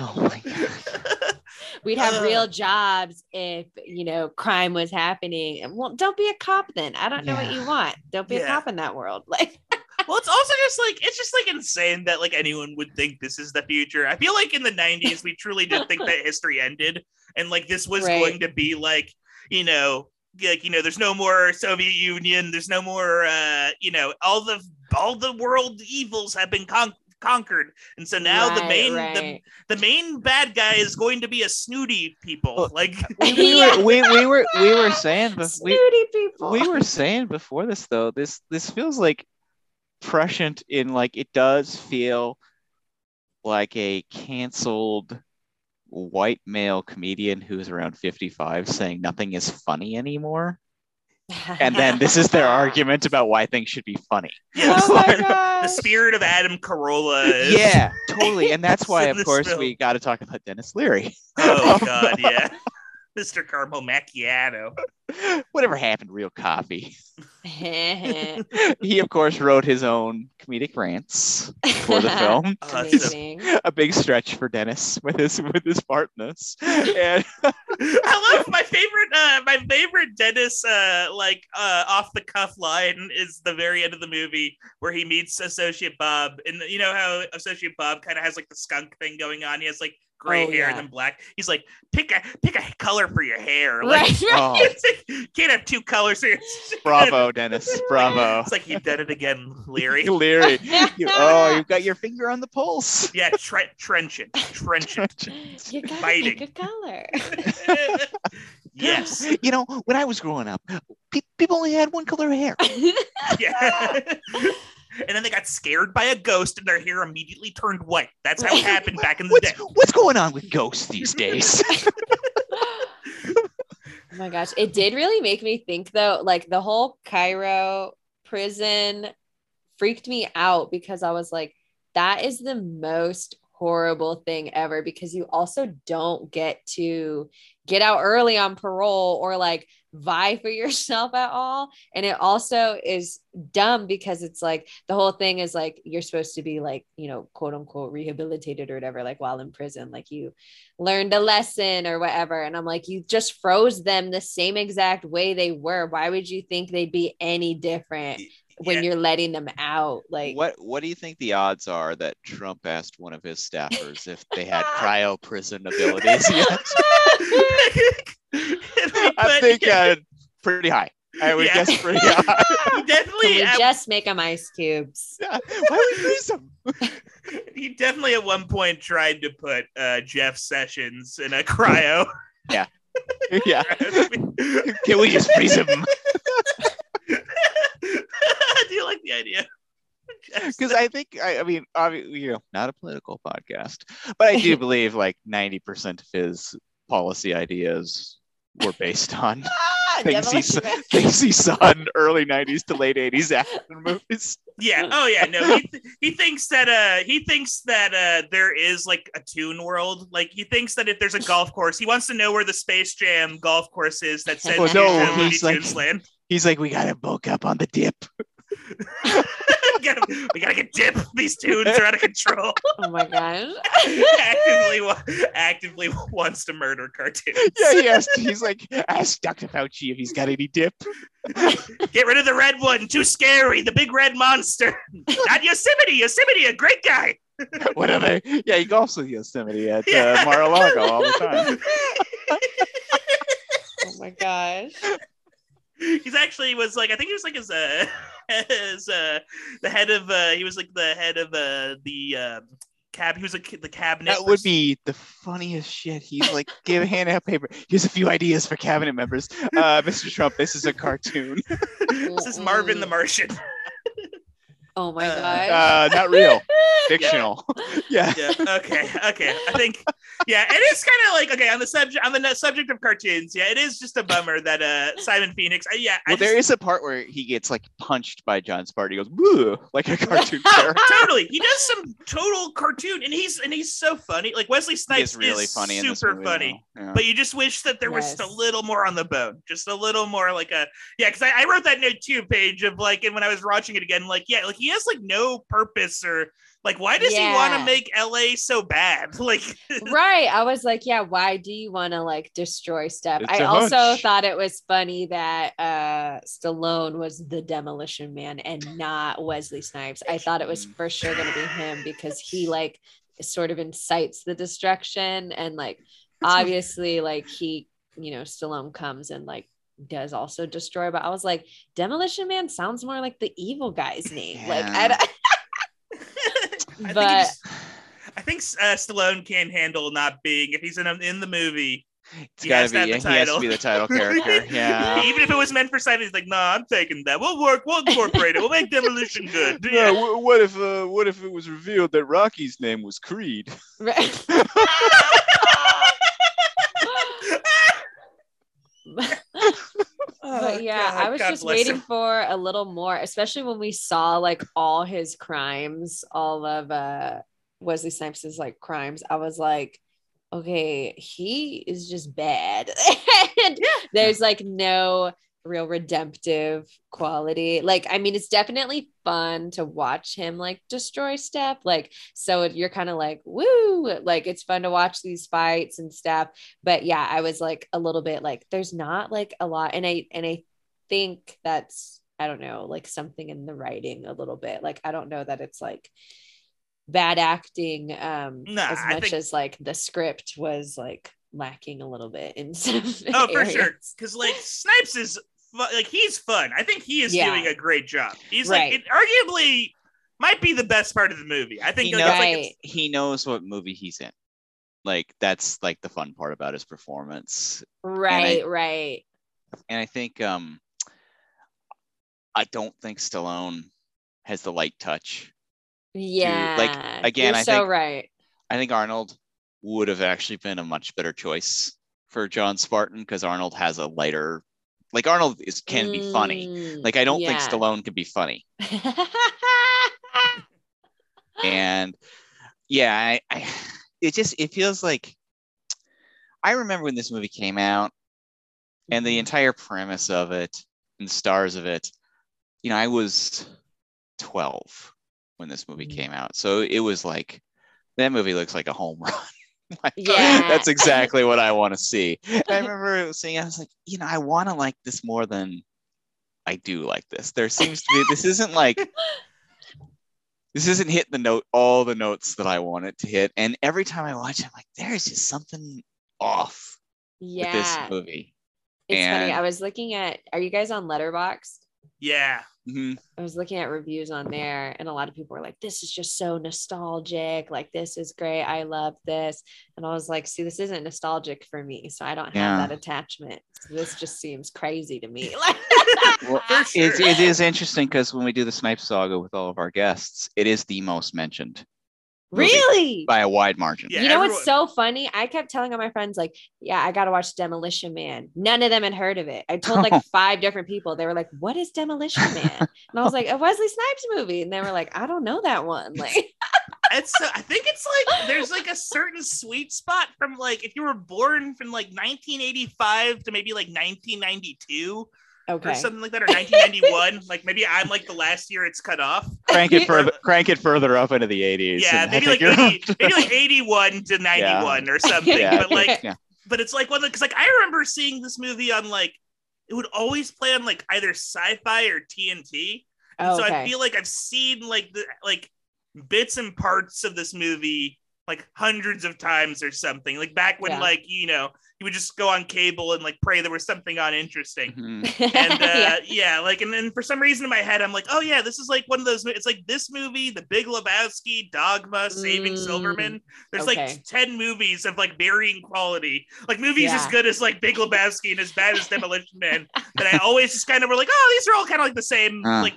oh my god. we'd have Ugh. real uh. jobs if you know crime was happening. And well, don't be a cop then. I don't know what you want. Don't be a cop in that world. Like Well, it's also just like it's just like insane that like anyone would think this is the future. I feel like in the '90s we truly did think that <laughs> history ended, and like this was Right. going to be like you know like you know there's no more Soviet Union, there's no more uh you know all the all the world evils have been con- conquered, and so now the main right. the the main bad guy is going to be a snooty people like <laughs> we, we Yeah. were we, we were we were saying bef- we, Snooty people. we were saying before this though this this feels like prescient in like it does feel like a canceled white male comedian who's around 55 saying nothing is funny anymore. And then this is their <laughs> argument about why things should be funny. <laughs> Yes, Oh my <laughs> the spirit of Adam Carolla is yeah totally. And that's why of course film. we got to talk about denis leary. Oh god yeah <laughs> Mr. Carmel Macchiato. <laughs> whatever happened to real coffee <laughs> he of course wrote his own comedic rants for the film that's Amazing. a big stretch for Denis with his with his partness. And I love my favorite uh my favorite Denis uh like uh off the cuff line is the very end of the movie where he meets associate Bob and you know how associate Bob kind of has like the skunk thing going on he has like gray Oh, hair yeah. and then black he's like pick a pick a color for your hair like Right, right. oh, it's <laughs> like, can't have two colors <laughs> here bravo, Denis, bravo, <laughs> it's like you did it again Leary Leary. You, oh, you've got your finger on the pulse. yeah tre- trench it trench it You gotta Fighting. pick a color. yes You know, when I was growing up, pe- people only had one color of hair. Yeah. And then they got scared by a ghost and their hair immediately turned white. That's how it happened back in the What's day. what's going on with ghosts these days? <laughs> oh my gosh. It did really make me think though, like the whole cryo prison freaked me out because I was like, that is the most horrible thing ever because you also don't get to get out early on parole or like vie for yourself at all. And it also is dumb because it's like the whole thing is like you're supposed to be like, you know, quote unquote rehabilitated or whatever, like while in prison, like you learned a lesson or whatever. And I'm like, you just froze them the same exact way they were. Why would you think they'd be any different when Yeah. you're letting them out? Like, what what do you think the odds are that Trump asked one of his staffers if they had <laughs> cryo prison abilities <laughs> yet? I think <laughs> uh, pretty high. I would Yeah. guess pretty high. he can definitely we at, just make them ice cubes? Yeah, Why would we freeze them? he definitely at one point tried to put uh, Jeff Sessions in a cryo. Yeah. Yeah. Can we just freeze them? You like the idea? <laughs> because I think I, I mean obviously you know not a political podcast, but I do <laughs> believe like ninety percent of his policy ideas were based on <laughs> Ah, Things he Wears things he saw in early '90s to late '80s action movies. Yeah. Oh yeah. No. He th- he thinks that uh he thinks that uh there is like a tune world. Like he thinks that if there's a golf course, he wants to know where the Space Jam golf course is that sends Oh, no, he's like- land. He's like, we gotta bulk up on the dip. <laughs> Gotta- we gotta get dip. These tunes are out of control. <laughs> Oh my gosh. <laughs> actively, actively wants to murder cartoons. Yeah, he asked. He's like, ask Dr. Fauci if he's got any dip. Get rid of the red one. Too scary. The big red monster. Not Yosemite. Yosemite, a great guy. Whatever. Yeah, he golfs with Yosemite at uh, Yeah. Mar-a-Lago all the time. Oh my gosh. He's actually was like I think he was like his uh his uh the head of uh he was like the head of uh the um cab he was like the cabinet That would be the funniest shit. He's like, give a hand out paper. Here's a few ideas for cabinet members. Uh, <laughs> Mr. Trump, this is a cartoon. <laughs> this is Marvin the Martian. Oh my Uh, gosh. Uh, not real, <laughs> fictional. Yeah. yeah. Okay. Okay. I think. Yeah. It is kind of like okay on the subject on the subject of cartoons. Yeah. It is just a bummer that uh Simon Phoenix. Uh, yeah. I Well, there just- is a part where he gets like punched by John Spartan. He goes, "Boo," like a cartoon <laughs> character. totally. He does some total cartoon, and he's and he's so funny. Like Wesley He Snipes is really is funny in super movie, funny. Yeah. But you just wish that there was just a little more on the bone, just a little more like a yeah. Because I, I wrote that note too, Paige of like, and when I was watching it again, like yeah, like he has like no purpose or Like, why does he want to make LA so bad? <laughs> Like, right i was like yeah why do you want to like destroy stuff? It's i a also hunch. thought it was funny that uh stallone was the demolition man and not wesley snipes. I thought it was for sure going to be him because he like sort of incites the destruction and like <laughs> obviously like he you know stallone comes and like does also destroy but i was like demolition man sounds more like the evil guy's name. Like I, <laughs> Yeah. don't- I think, just- I think uh, Stallone can handle not being if he's in a, in the movie. It's He gotta has be. to have He the has to be the title character. <laughs> Yeah. Even if it was meant for Simon, he's like, "Nah, I'm taking that. We'll work. We'll incorporate it. We'll make Demolition good." <laughs> Yeah, wh- what if uh, what if it was revealed that Rocky's name was Creed? Right. <laughs> but yeah, I was just waiting for a little more, especially when we saw like all his crimes, all of uh Wesley Snipes' like crimes. I was like, okay, he is just bad. <laughs> and there's like no real redemptive quality. Like, I mean, it's definitely fun to watch him like destroy stuff. Like, so if you're kind of like, woo, like it's fun to watch these fights and stuff. But yeah, I was like a little bit like, there's not like a lot. And I, and I think that's, I don't know, like something in the writing a little bit. Like, I don't know that it's like, bad acting um Nah, as much think- as like the script was like lacking a little bit in <laughs> some Oh, for sure. Because like Snipes is fu- like he's fun. I think he is Yeah. doing a great job. He's Right. like it arguably might be the best part of the movie. I think He like, knows, it's like it's- he knows what movie he's in. Like that's like the fun part about his performance. right right And I think um I don't think Stallone has the light touch. yeah Like again, you're I so think- right I think Arnold would have actually been a much better choice for John Spartan because Arnold has a lighter like Arnold is can be funny. Mm, Like I don't think. Stallone can be funny. <laughs> and yeah I, I it just it feels like i remember when this movie came out and the entire premise of it and the stars of it you know i was 12 when this movie Mhm. came out so it was like that movie looks like a home <laughs> run <laughs> Like, Yeah. that's <laughs> exactly what i want to see And i remember seeing it, i was like you know i want to like this more than i do like this there seems to be this isn't like <laughs> this isn't hitting the note all the notes that I want it to hit. And every time I watch it, I'm like, there's just something off with this movie. it's funny i was looking at are you guys on letterboxd yeah. Mhm. I was looking at reviews on there, and a lot of people were like, "This is just so nostalgic. Like, this is great. I love this." And I was like, "See, this isn't nostalgic for me, so I don't have Yeah. that attachment. So this just seems crazy to me." <laughs> <laughs> Well, It, it is interesting because when we do the Snipe Saga with all of our guests, it is the most mentioned movie really? by a wide margin. Yeah, you know everyone- what's so funny? I kept telling all my friends, like, yeah, I gotta watch Demolition Man. None of them had heard of it. I told like <laughs> five different people. They were like, What is Demolition Man? And I was like, a Wesley Snipes movie. And they were like, I don't know that one. Like, It's <laughs> uh, I think it's like there's like a certain sweet spot from like if you were born from like 1985 to maybe like 1992 or okay. something like that or 1991 <laughs> like maybe I'm like the last year it's cut off Crank it further, crank it further up into the 80s. yeah maybe like 80, <laughs> maybe like 81 to 91 or something yeah, but like yeah. but it's like one because like I remember seeing this movie on like it would always play on like either sci-fi or TNT and Oh, so I feel like I've seen like the like bits and parts of this movie like hundreds of times or something. Like back when Yeah. like you know you would just go on cable and like pray there was something on interesting. Mhm. <laughs> And uh, Yeah. yeah. like and then for some reason in my head I'm like, oh yeah, this is like one of those. It's like this movie, The Big Lebowski, Dogma, Saving Mm, Silverman. There's okay. like ten movies of like varying quality, like movies as good as like Big Lebowski and as bad as Demolition Man. That I always just kind of were like, oh, these are all kind of like the same. Huh. Like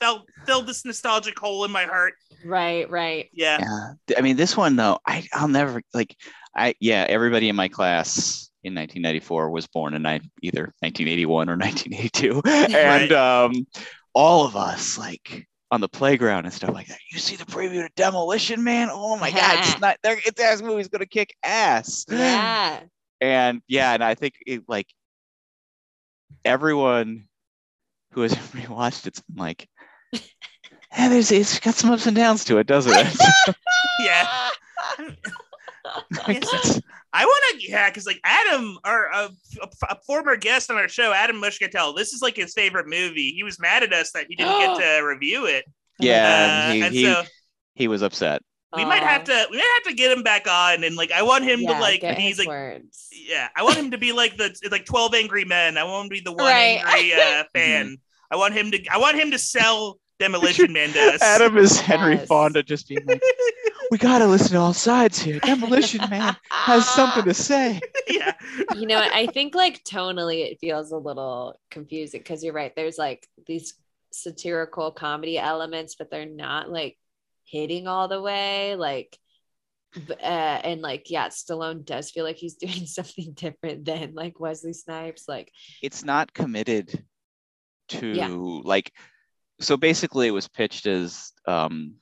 felt filled this nostalgic hole in my heart. right, right. Yeah. Yeah. I mean, this one though, I I'll never like I yeah, everybody in my class in 1994 was born in ni- either 1981 or 1982, <laughs> and um, all of us like on the playground and stuff like that. You see the preview to Demolition Man? Oh my God, it's <laughs> not there. It, this movie's gonna kick ass. Yeah. And yeah, and I think it like everyone who has <laughs> rewatched it's been like, And there's it's got some ups and downs to it, doesn't it? Yeah. <laughs> Like, I want to, yeah, because like Adam, our a, a, a former guest on our show, Adam Mushkatel, this is like his favorite movie. He was mad at us that he didn't get <gasps> to review it. yeah, Uh, he, and he, so he was upset. we might have to, we might have to get him back on, and like I want him to like get be his like, words. yeah, I want him to be like the like Twelve Angry Men. I want him to be the one Right. angry uh, <laughs> fan. I want him to, I want him to sell <laughs> Demolition Man to us. Adam is Henry Yes. Fonda just being like, we gotta listen to all sides here. Demolition <laughs> Man has something to say. yeah, you know. I think like tonally it feels a little confusing because you're right. There's like these satirical comedy elements, but they're not like hitting all the way. Like, uh, and like, yeah, Stallone does feel like he's <laughs> doing something different than like Wesley Snipes. Like, It's not committed to Yeah. like so basically it was pitched as um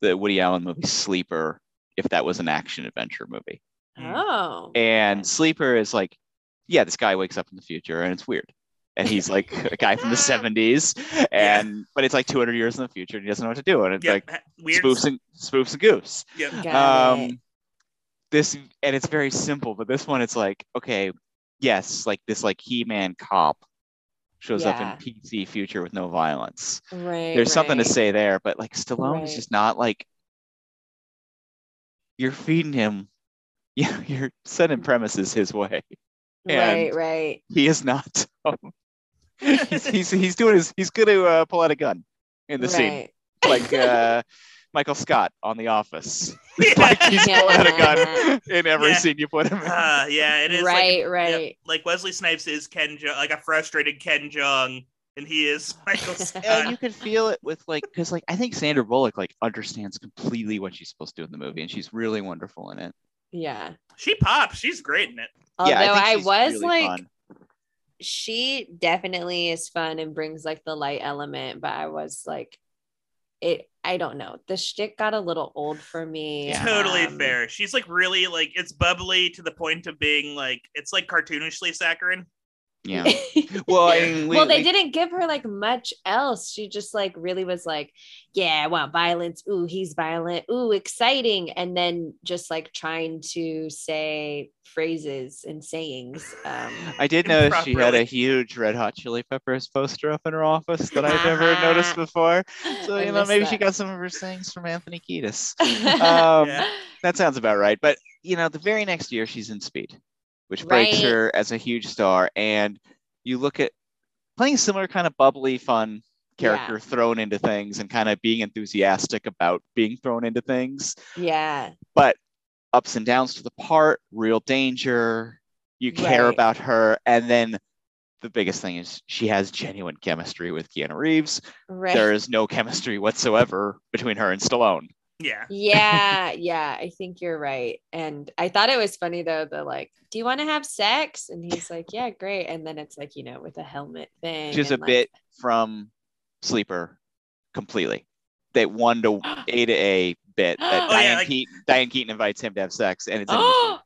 the Woody Allen movie Sleeper if that was an action adventure movie. Mm. oh, And okay. Sleeper is like, yeah, this guy wakes up in the future and it's weird. And he's like <laughs> a guy from the 70s and but it's like 200 years in the future and he doesn't know what to do and it's yeah, like weird. spoofs and spoofs and goofs. Yep. Got it. um this and it's very simple but this one it's like okay yes like this like he-man cop shows Yeah. up in pc future with no violence right. there's something to say there but like stallone is just not like you're feeding him <laughs> yeah you're setting premises his way Right, and- right. he is not um, <laughs> he's, he's he's doing his he's gonna uh, pull out a gun in the scene like uh <laughs> michael scott on the office <laughs> <laughs> Yeah. like he's pulling out a gun in every Yeah. scene you put him in. Uh, yeah, it is like right, Yep, right. like Wesley Snipes is Ken Jeong, like a frustrated Ken Jeong, and he is <laughs> Michael Scott. and you can feel it with like because like I think Sandra Bullock like understands completely what she's supposed to do in the movie, and she's really wonderful in it. Yeah. she pops. She's great in it. Although yeah, I, think she's was really like, fun. she definitely is fun and brings like the light element, but I was like, it. I don't know. The shtick got a little old for me. Totally Um, fair. She's like really like it's bubbly to the point of being like it's like cartoonishly saccharine. Yeah. <laughs> Well, I mean, we, well, they we- didn't give her like much else. She just like really was like, yeah, I want violence. Ooh, he's violent. Ooh, exciting. And then just like trying to say phrases and sayings. Um, I did <laughs> notice she had a huge Red Hot Chili Peppers poster up in her office that I'd never <laughs> noticed before. So you know, missed maybe she got some of her sayings from Anthony Kiedis. Um, Yeah. That sounds about right. But you know, the very next year she's in Speed, which breaks her as a huge star. And you look at playing a similar kind of bubbly, fun character thrown into things and kind of being enthusiastic about being thrown into things, yeah. but ups and downs to the part, real danger. You care Right. about her. And then the biggest thing is she has genuine chemistry with Keanu Reeves. Right. There is no chemistry whatsoever between her and Stallone. Yeah. <laughs> yeah, yeah, I think you're right. And I thought it was funny though, the like, do you want to have sex? And he's like, yeah, great. And then it's like, you know, with a helmet thing. Which is a like- bit from Sleeper completely. That one to <gasps> A to A bit that <gasps> Oh, yeah, Diane, like- Keaton, Diane Keaton invites him to have sex, and it's <gasps> in- Oh,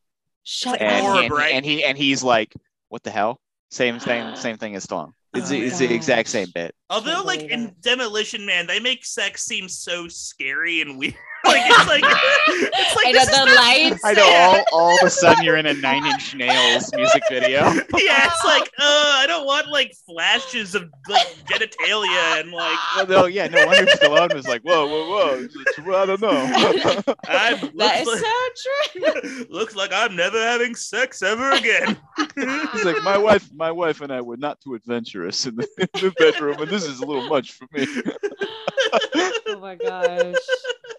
shut like and, Orb, he, and, he- right? and he and he's like, "What the hell?" Same same same thing as Stallone. It's, Oh, it's the exact same bit. Although, like in. Demolition Man, they make sex seem so scary and weird. Like it's like it's like I this know the not- lights. I know all, all of a sudden you're in a Nine Inch Nails music video. <laughs> Yeah, it's like uh, I don't want like flashes of like genitalia and like <laughs> Well, no, yeah, no wonder Stallone was like, "Whoa, whoa, whoa!" It's- I don't know. <laughs> I'm That like, so true. looks like I'm never having sex ever again. He's like, "My wife, my wife and I were not too adventurous in the, in the bedroom, and this is a little much for me." Oh my gosh. <laughs>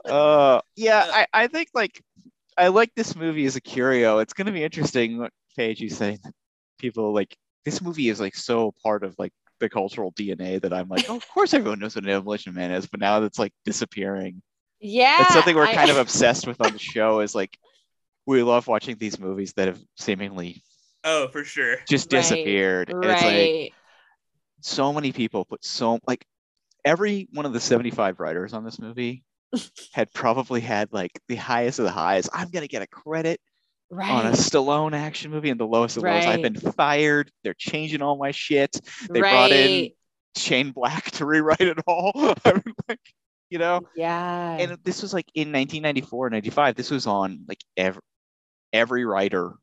Uh, yeah, I, I think like I like this movie as a curio. It's gonna be interesting what Paige you saying people like this movie is like so part of like the cultural DNA that I'm like, oh, of course everyone knows what an Demolition Man is, but now that's like disappearing. Yeah. It's something we're I- kind of <laughs> obsessed with on the show. Is like we love watching these movies that have seemingly oh, for sure. just Right, disappeared. And it's like Right. so many people put so like every one of the 75 writers on this movie <laughs> had probably had like the highest of the highs. I'm gonna get a credit Right. on a Stallone action movie and the lowest of lows. I've been fired. They're changing all my shit. They brought in. Shane Black to rewrite it all. <laughs> I mean, like, you know, Yeah. and this was like in 1994, 95. This was on like every every writer,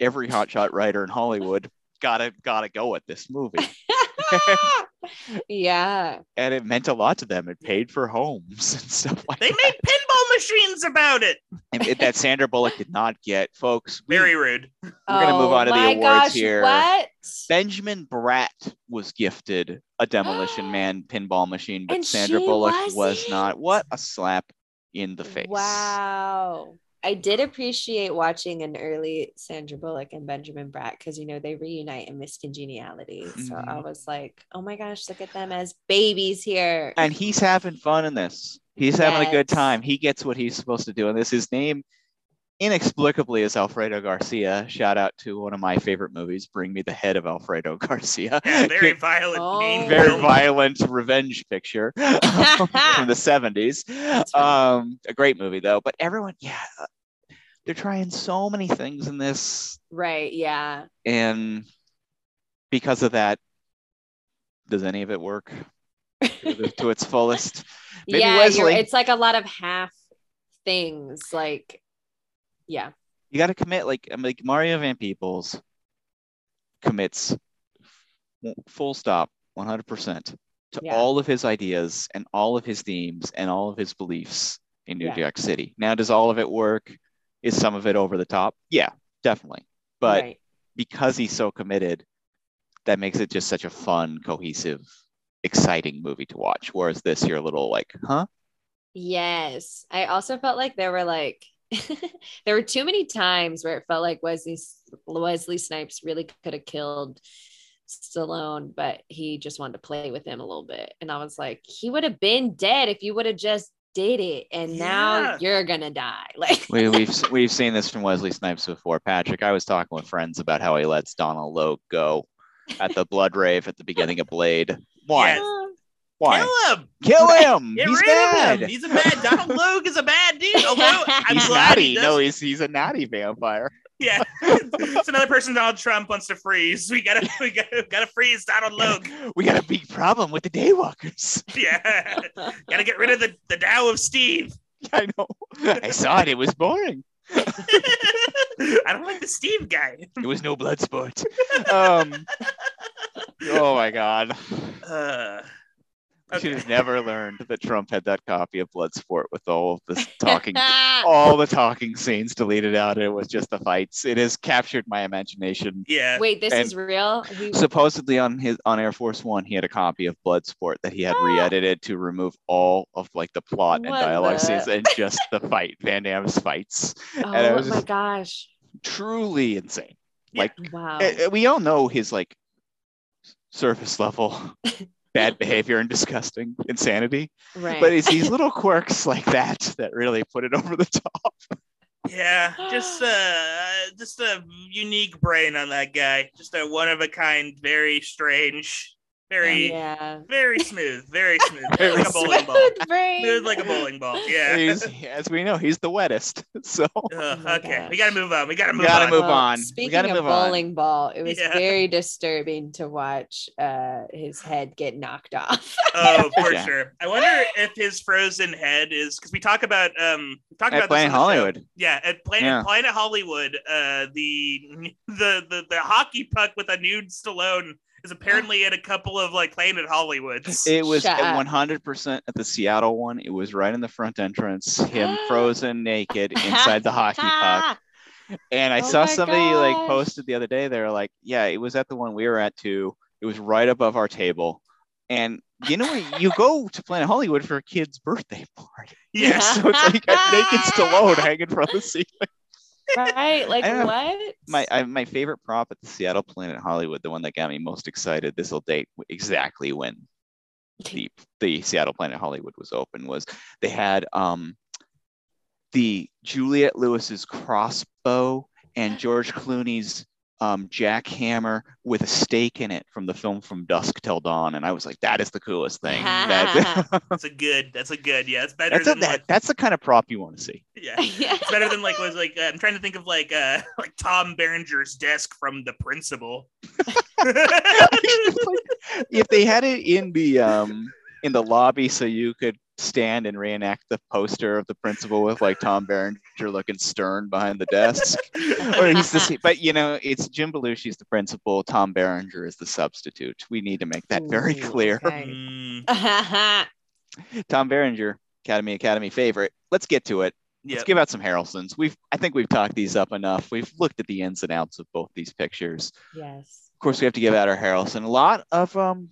every hotshot writer in Hollywood gotta gotta go at this movie, <laughs> yeah. and it meant a lot to them. It paid for homes <laughs> and stuff like They that. made pinball machines about it. And it- that Sandra Bullock did not get, folks. we- Very rude. We're gonna move oh on to the Oh my awards gosh, here. What? Benjamin Bratt was gifted a Demolition <gasps> Man pinball machine, but And Sandra Bullock was wasn't? not. What a slap in the face. Wow. I did appreciate watching an early Sandra Bullock and Benjamin Bratt because you know they reunite in Miss Congeniality. So I Mhm. was like, oh my gosh, look at them as babies here. And he's having fun in this. He's having a good time. He gets what he's supposed to do in this. His name inexplicably is Alfredo Garcia. Shout out to one of my favorite movies, Bring Me the Head of Alfredo <laughs> Garcia. Yeah, very <laughs> violent, Oh. mean very violent revenge picture <laughs> from the 70s. Um, a great movie though. But everyone, yeah, they're trying so many things in this, right. Yeah. and because of that, does any of it work to, to its fullest? Maybe yeah. Wesley. it's like a lot of half things. Like, yeah. You got to commit. Like, I'm like Mario Van Peebles commits full stop, 100% to Yeah. all of his ideas and all of his themes and all of his beliefs in New Yeah. York City. Now, does all of it work? Is some of it over the top? Yeah, definitely. But right. because he's so committed, that makes it just such a fun, cohesive, exciting movie to watch. Whereas this, you're a little like, huh? Yes. I also felt like there were like <laughs> there were too many times where it felt like Wesley Wesley Snipes really could have killed Stallone, but he just wanted to play with him a little bit. And I was like, he would have been dead if you would have just did it. And Yeah. now you're gonna die. <laughs> Like we, we've we've seen this from Wesley Snipes before. Patrick, I was talking with friends about how he lets Donald Logue go at the blood rave at the beginning of Blade. Why? Yes. Why? Kill him. Kill him! Get He's rid bad. of him. He's a bad. Donald <laughs> Logue is a bad dude. Although <laughs> I'm he's glad naughty. he does. no, he's he's a naughty vampire. <laughs> Yeah, it's another person Donald Trump wants to freeze. We gotta, we gotta, gotta freeze Donald Logue. We got a big problem with the Daywalkers. Yeah, gotta get rid of the the Tao of Steve. I know. I saw it. It was boring. I don't like the Steve guy. It was no blood sport. Um. Oh my God. Uh, We should Okay. have never learned that Trump had that copy of Bloodsport with all of this talking <laughs> all the talking scenes deleted out. It was just the fights. It has captured my imagination. yeah. Wait, this And- is real? He- Supposedly on his on Air Force One, he had a copy of Bloodsport that he had <gasps> re-edited to remove all of like the plot and dialogue the- scenes and just the fight, Van Damme's fights. oh and it was my gosh. Truly insane. Yeah. Like Wow. uh, uh, we all know his like surface level <laughs> bad behavior and disgusting insanity, right. but it's these little quirks like that that really put it over the top. Yeah, <gasps> just uh, just a unique brain on that guy. Just a one of a kind, very strange, very, yeah. very smooth, very <laughs> smooth, Very like a bowling ball. Smooth brain. Smooth like a bowling ball. <laughs> Yeah. He's, as we know, he's the wettest. <laughs> So Ugh, Oh my okay, we gotta move on. We gotta We move gotta on. move Well, on. We Speaking gotta of move on. bowling ball, it was Yeah. very disturbing to watch uh, his head get knocked off. Oh, for Yeah. sure. I wonder if his frozen head is because we talk about um we talk At about this Planet show. Hollywood. Yeah, at Planet Yeah. Planet Hollywood, uh, the the the the hockey puck with a nude Stallone is apparently in a couple of like Planet Hollywoods. It was Shut at up. 100% at the Seattle one. It was right in the front entrance, him <gasps> frozen naked <laughs> inside the hockey puck. And I Oh saw my somebody like posted the other day. They were like, "Yeah, it was at the one we were at too. It was right above our table." And you know, you go to Planet Hollywood for a kid's birthday party, yeah. <laughs> so it's like you got naked Stallone <laughs> hanging from the ceiling. Right? <laughs> Like what? My I, my favorite prop at the Seattle Planet Hollywood, the one that got me most excited. This will date exactly when <laughs> the the Seattle Planet Hollywood was open. Was they had um the Juliette Lewis's crossbow and George Clooney's um, jackhammer with a stake in it from the film From Dusk Till Dawn, and I was like, that is the coolest thing. That- <laughs> <laughs> That's a good. That's a good. Yeah, it's better that's, a, that, like, that's the kind of prop you want to see. <laughs> yeah. It's better than like was like uh, I'm trying to think of like uh like Tom Berenger's desk from The Principal. if they had it in the um in the lobby so you could stand and reenact the poster of the principal with like Tom Berenger looking stern behind the desk. or he's the but you know it's Jim Belushi's the principal, Tom Berenger is the substitute. We need to make that very Ooh, clear. okay. Mm, <laughs> Tom Berenger, Academy Academy favorite. Let's get to it. Let's give out some Harrelsons. We've I think we've talked these up enough. We've looked at the ins and outs of both these pictures. yes. Of course, we have to give out our Harrelson. A lot of um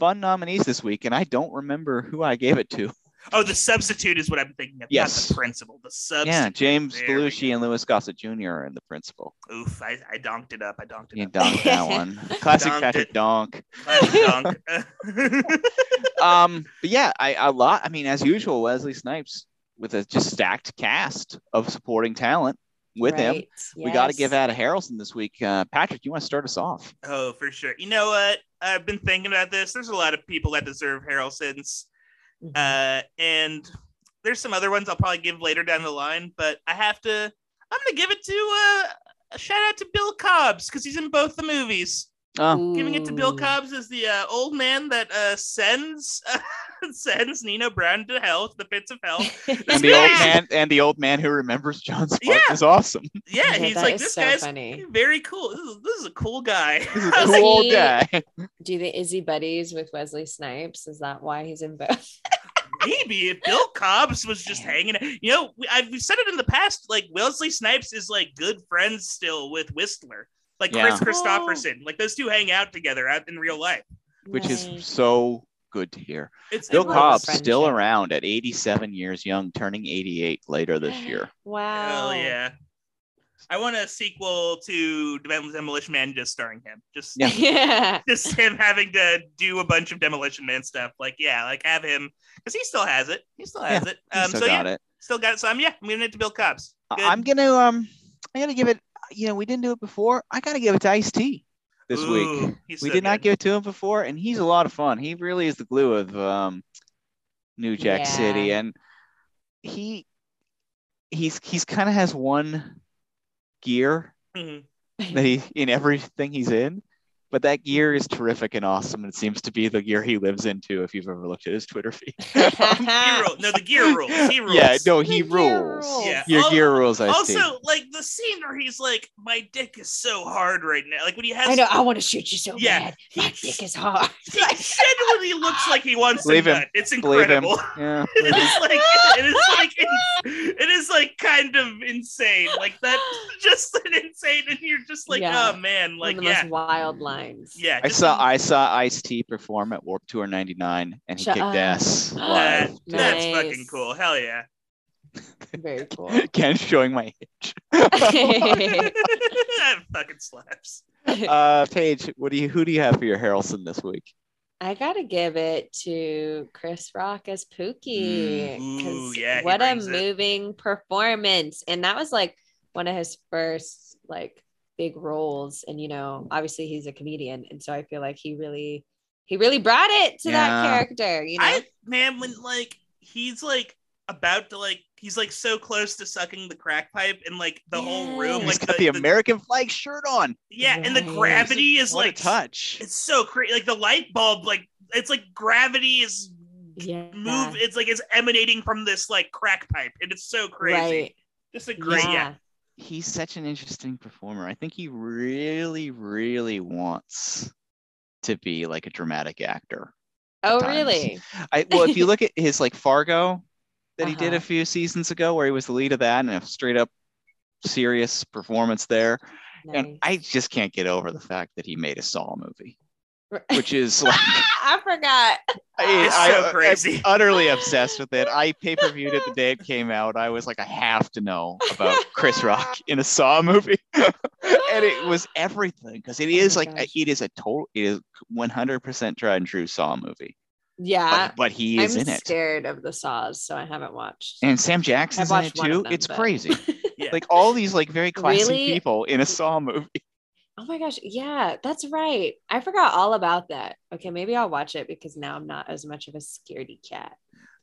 fun nominees this week, and I don't remember who I gave it to. Oh, the substitute is what I'm thinking of. Yes. the principal. The substitute. Yeah, James There Belushi and Louis Gossett Jr. are in the principal. Oof, I, I donked it up. I donked it You up. donk that <laughs> one. Classic Donked Patrick it. Donk. Classic donk. <laughs> Um, but yeah, I a lot. I mean, as usual, Wesley Snipes with a just stacked cast of supporting talent with him. Right, We got to give out a Harrelson this week. Uh, Patrick, you want to start us off? oh, for sure. You know what? I've been thinking about this. There's a lot of people that deserve Harrelson's. Mhm. Uh, and there's some other ones I'll probably give later down the line, but I have to. I'm gonna give it to uh, a shout out to Bill Cobbs because he's in both the movies. Oh, Giving it to Bill Cobbs as the uh, old man that uh, sends <laughs> sends Nino Brown to hell, to the pits of hell. <laughs> and the old man and the old man who remembers John Spark Yeah. is awesome. Yeah, Yeah, he's that like this so guy's funny. very cool. This is, this is a cool guy. This is <laughs> I a was like, cool he- guy. Do the think is he buddies with Wesley Snipes? Is that why he's in both? maybe if Bill Cobbs was just Yeah. hanging. You know, we, I've we've said it in the past. Like Wesley Snipes is like good friends still with Whistler, like Yeah. Kris Kristofferson. Like those two hang out together out in real life. which is so good to hear. It's Bill it love Cobb's still around at 87 years young, turning 88 later this <gasps> year. Wow. Hell yeah. I want a sequel to Demolition Man just starring him. Just Yeah. <laughs> yeah. just him having to do a bunch of Demolition Man stuff. Like, yeah, like have him because he still has it. He still has it. He Um, still so got yeah, it. still got it. So I'm yeah, I'm giving it to Bill Cobbs. Good. I'm gonna um, I'm gonna give it. You know, we didn't do it before. I gotta give it to Ice T this Ooh, week. We so did not give it to him before, and he's a lot of fun. He really is the glue of um, New Jack City, and he he's he's kind of has one gear Mhm. that he in everything he's in. But that gear is terrific and awesome, and it seems to be the gear he lives into. If you've ever looked at his Twitter feed, <laughs> He rule- no, the gear rules. He <laughs> rules. yeah, no, he rules. rules. Yeah. Your Al- gear rules. I T. Also, like the scene where he's like, "My dick is so hard right now." Like when he has, I know. I want to shoot you so Yeah, bad. he- My dick is hard. <laughs> he genuinely looks like he wants Believe to him. nut. It's Believe him. incredible. Yeah. it is like it is like it is like kind of insane. Like that, <gasps> just an insane, and you're just like, Yeah. oh man, like of the yeah, most wild lines. yeah. I saw an- I saw Ice T perform at Warp Tour '99, and he Shut kicked up. ass <gasps> that, live. that's Nice. fucking cool. Hell yeah. <laughs> Very <laughs> cool. Ken showing my age. <laughs> that fucking slaps. uh, Paige, what do you who do you have for your Harrelson this week? I gotta give it to Chris Rock as Pookie. Mm, ooh, 'cause yeah, what a brings it. moving performance. And that was like one of his first like big roles. And you know, obviously he's a comedian. And so I feel like he really he really brought it to Yeah. that character, you know. I man, when like he's like about to like he's like so close to sucking the crack pipe and like the whole room, Yeah. He's like got the, American flag shirt on. yeah, and the gravity is What a like touch. it's so crazy. Like the light bulb, like it's like gravity is yeah. move. It's like it's emanating from this like crack pipe, and it's so crazy. Right. Just a great yeah. He's such an interesting performer. I think he really, really wants to be like a dramatic actor. Oh, times. really? I well, if you <laughs> look at his like Fargo that he did a Uh-huh. few seasons ago, where he was the lead of that and a straight up serious performance there, and I just can't get over the fact that he made a Saw movie, Nice. Which is <laughs> like I forgot. I, It's I- so I'm crazy. <laughs> utterly obsessed with it. I pay per viewed it the day it came out. I was like, I have to know about <laughs> Chris Rock in a Saw movie, and it was everything because it Oh is like gosh. it is a total, it is 100 percent tried and true Saw movie, Yeah. but, but he is I'm in it. scared of the saws, so I haven't watched. And Sam Jackson's in it watched one of too. them, It's but- crazy. Yeah. Like all these like very classy Really? people in a Saw movie. Oh my gosh. Yeah, that's right. I forgot all about that. Okay, maybe I'll watch it because now I'm not as much of a scaredy cat.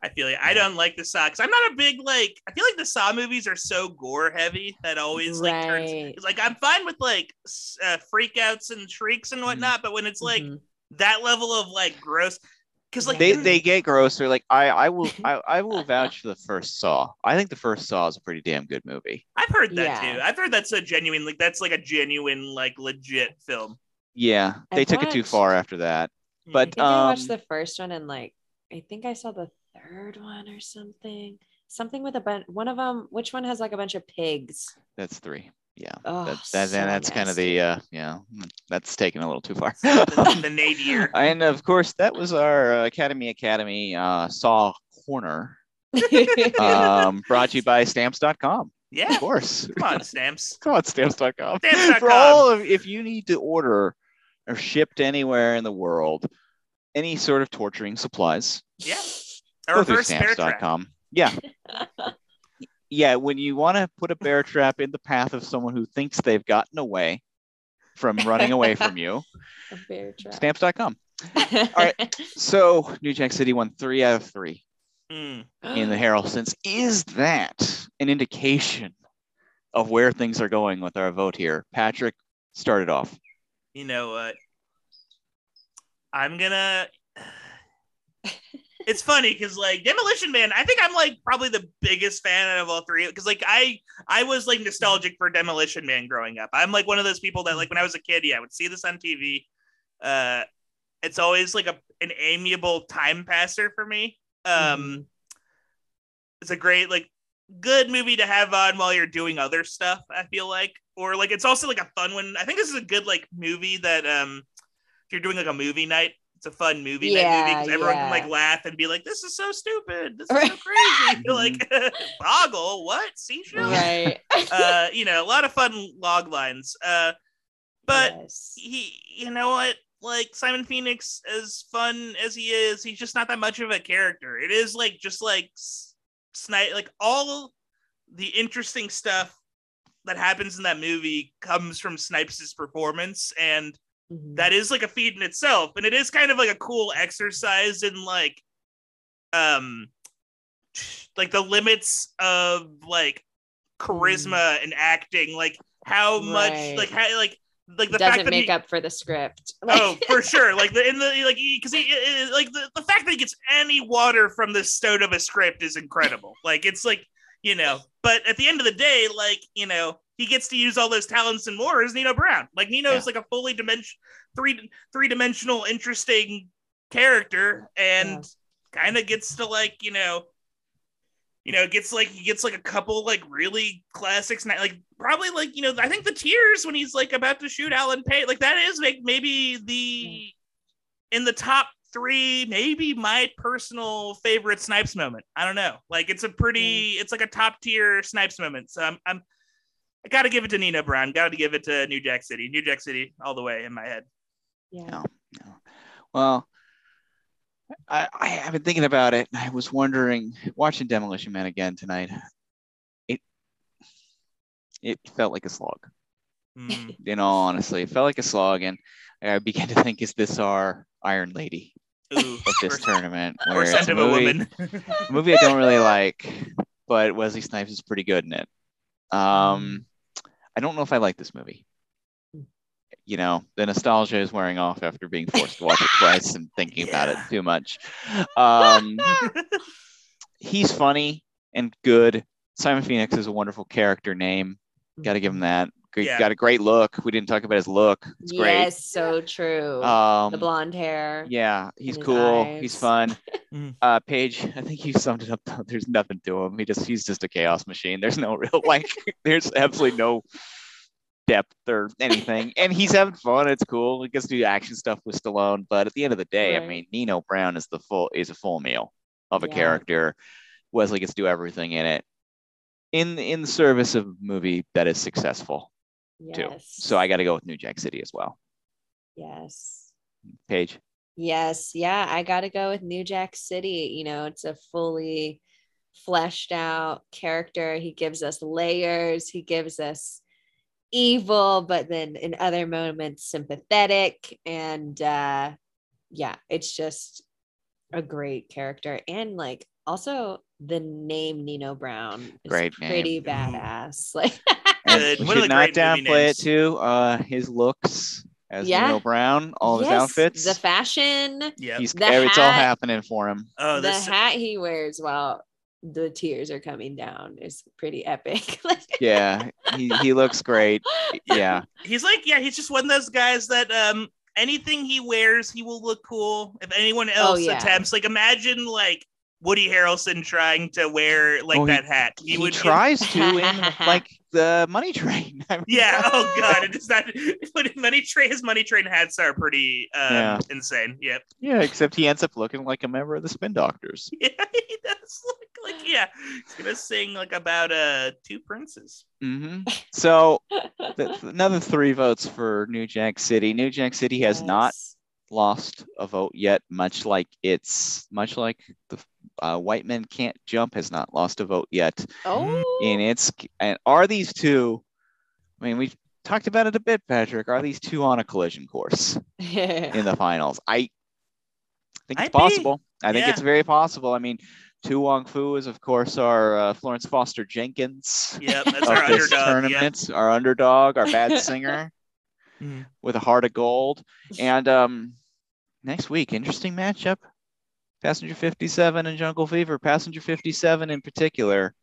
I feel like I don't like the Saw because I'm not a big like. I feel like the Saw movies are so gore heavy that always like turns. Right. It's like I'm fine with like uh, freakouts and shrieks and whatnot, but when it's like Mhm. that level of like gross, because like They they get grosser. Like I I will <laughs> I, I will vouch for the first Saw. I think the first Saw is a pretty damn good movie. I've heard that Yeah. too. I've heard that's a genuine like that's like a genuine like legit film. Yeah, they I've took it too far after that. Hmm. I But think I watched um, the first one and like I think I saw the third one or something. Something with a bunch. One of them. Which one has like a bunch of pigs? that's three. Yeah, Oh, that, that, so that's kind of the uh, yeah. That's taken a little too far. the, the <laughs> nadir. and of course, that was our uh, Academy Academy uh, Saw corner, <laughs> um, brought to you by Stamps.com. Yeah, Of course, come on, stamps. <laughs> come on, Stamps.com. Stamps.com. For all of if you need to order or shipped anywhere in the world, any sort of torturing supplies, Yeah, go or through reverse. Stamps.com. Yeah, yeah. When you want to put a bear trap in the path of someone who thinks they've gotten away from running away from you, <laughs> a bear trap. Stamps.com. <laughs> All right. So New Jack City won three out of three Mm. in the Harrelsons. Is that an indication of where things are going with our vote here? Patrick started off. You know what? I'm gonna. It's funny because like Demolition Man, I think I'm like probably the biggest fan out of all three. Because like I I was like nostalgic for Demolition Man growing up. I'm like one of those people that like when I was a kid, yeah, I would see this on TV. Uh, it's always like a an amiable time passer for me. Um, it's a great like good movie to have on while you're doing other stuff. I feel like, or like it's also like a fun one. I think this is a good like movie that um if you're doing like a movie night, it's a fun movie night movie Yeah, because everyone can like laugh and be like, "This is so stupid. This is so crazy." <laughs> You're like, <laughs> "Boggle, what seashell?" right. <laughs> Uh, you know, a lot of fun log lines. Uh, but Yes. he you know what like simon phoenix as fun as he is he's just not that much of a character it is like just like snipe like all the interesting stuff that happens in that movie comes from snipes' performance and Mhm. that is like a feat in itself and it is kind of like a cool exercise in like um like the limits of like charisma and acting like how much Right. like how like like the doesn't fact that make he, up for the script. oh for <laughs> sure like the in the like because he, he- like the, the fact that he gets any water from the stone of a script is incredible like it's like you know but at the end of the day like you know he gets to use all those talents and more as nino brown. Like nino is like a fully dimension three three dimensional interesting character and Yeah. kind of gets to like you know you know gets like he gets like a couple like really classics like probably like you know i think the tears when he's like about to shoot Allen Payne like that is like maybe the in the top three maybe my personal favorite snipes moment i don't know like it's a pretty mm. it's like a top tier snipes moment so i'm i'm i gotta give it to Nino Brown gotta give it to new jack city new jack city all the way in my head yeah. No. Well, I, I have been thinking about it. and I was wondering, watching Demolition Man again tonight. It it felt like a slog. Mm. <laughs> In all honesty, it felt like a slog, and I began to think, is this our Iron Lady Ooh, of this tournament? or where it's a of a movie- woman a movie I don't really like, but Wesley Snipes is pretty good in it. Um, I don't know if I like this movie. You know, the nostalgia is wearing off after being forced to watch it <laughs> twice and thinking about it too much. Um, he's funny and good. Simon Phoenix is a wonderful character name. Got to give him that. Great, Yeah. Got a great look. We didn't talk about his look. It's Yes, so true. great. Um, the blonde hair. yeah, he's cool. eyes. He's fun. <laughs> Mhm. Uh, Paige, I think you summed it up. <laughs> There's nothing to him. He just he's just a chaos machine. There's no real <laughs> like. there's absolutely no depth or anything, and he's having fun. It's cool. He gets to do action stuff with Stallone, but at the end of the day, I mean, Nino Brown is the full is a full meal of a Yeah. character. Wesley gets to do everything in it, in in the service of a movie that is successful too. So I got to go with New Jack City as well. Yes. Paige. Yes. Yeah. I got to go with New Jack City. You know, it's a fully fleshed out character. He gives us layers. He gives us evil, but then in other moments sympathetic. And uh yeah, it's just a great character. And like also the name Nino Brown is Great pretty Mhm. badass. <laughs> Like Good. we One of should not great downplay it too. Uh, his looks as Yeah. Neil Brown, all his outfits. the fashion, Yeah. He's The it's all happening for him. Oh, the this hat he wears while the tears are coming down is pretty epic. <laughs> Yeah, he, he looks great. Yeah, he's like, yeah, he's just one of those guys that um anything he wears, he will look cool. If anyone else Oh, yeah. attempts, like imagine like Woody Harrelson trying to wear like Oh, he- that hat. He, he, would tries to in <laughs> like the Money Train. <laughs> I mean, Yeah. <laughs> Oh god, it is not. But money train, his money train hats are pretty um, Yeah. insane. Yep. yeah, except he ends up looking like a member of the Spin Doctors. Yeah, he does look like yeah. He's gonna sing like about uh two princes. Mm-hmm. So th- another three votes for New Jack City. New Jack City has not lost a vote yet, much like it's much like the uh, White Men Can't Jump has not lost a vote yet. Oh, in its and are these two i mean we talked about it a bit patrick are these two on a collision course <laughs> in the finals i think it's Might be. possible i think Yeah. it's very possible i mean To Wong Foo is of course our uh, florence foster jenkins Yep, that's of our this underdog. Yep. our underdog our bad <laughs> singer Mhm. with a heart of gold and um next week interesting matchup passenger 57 and jungle fever passenger 57 in particular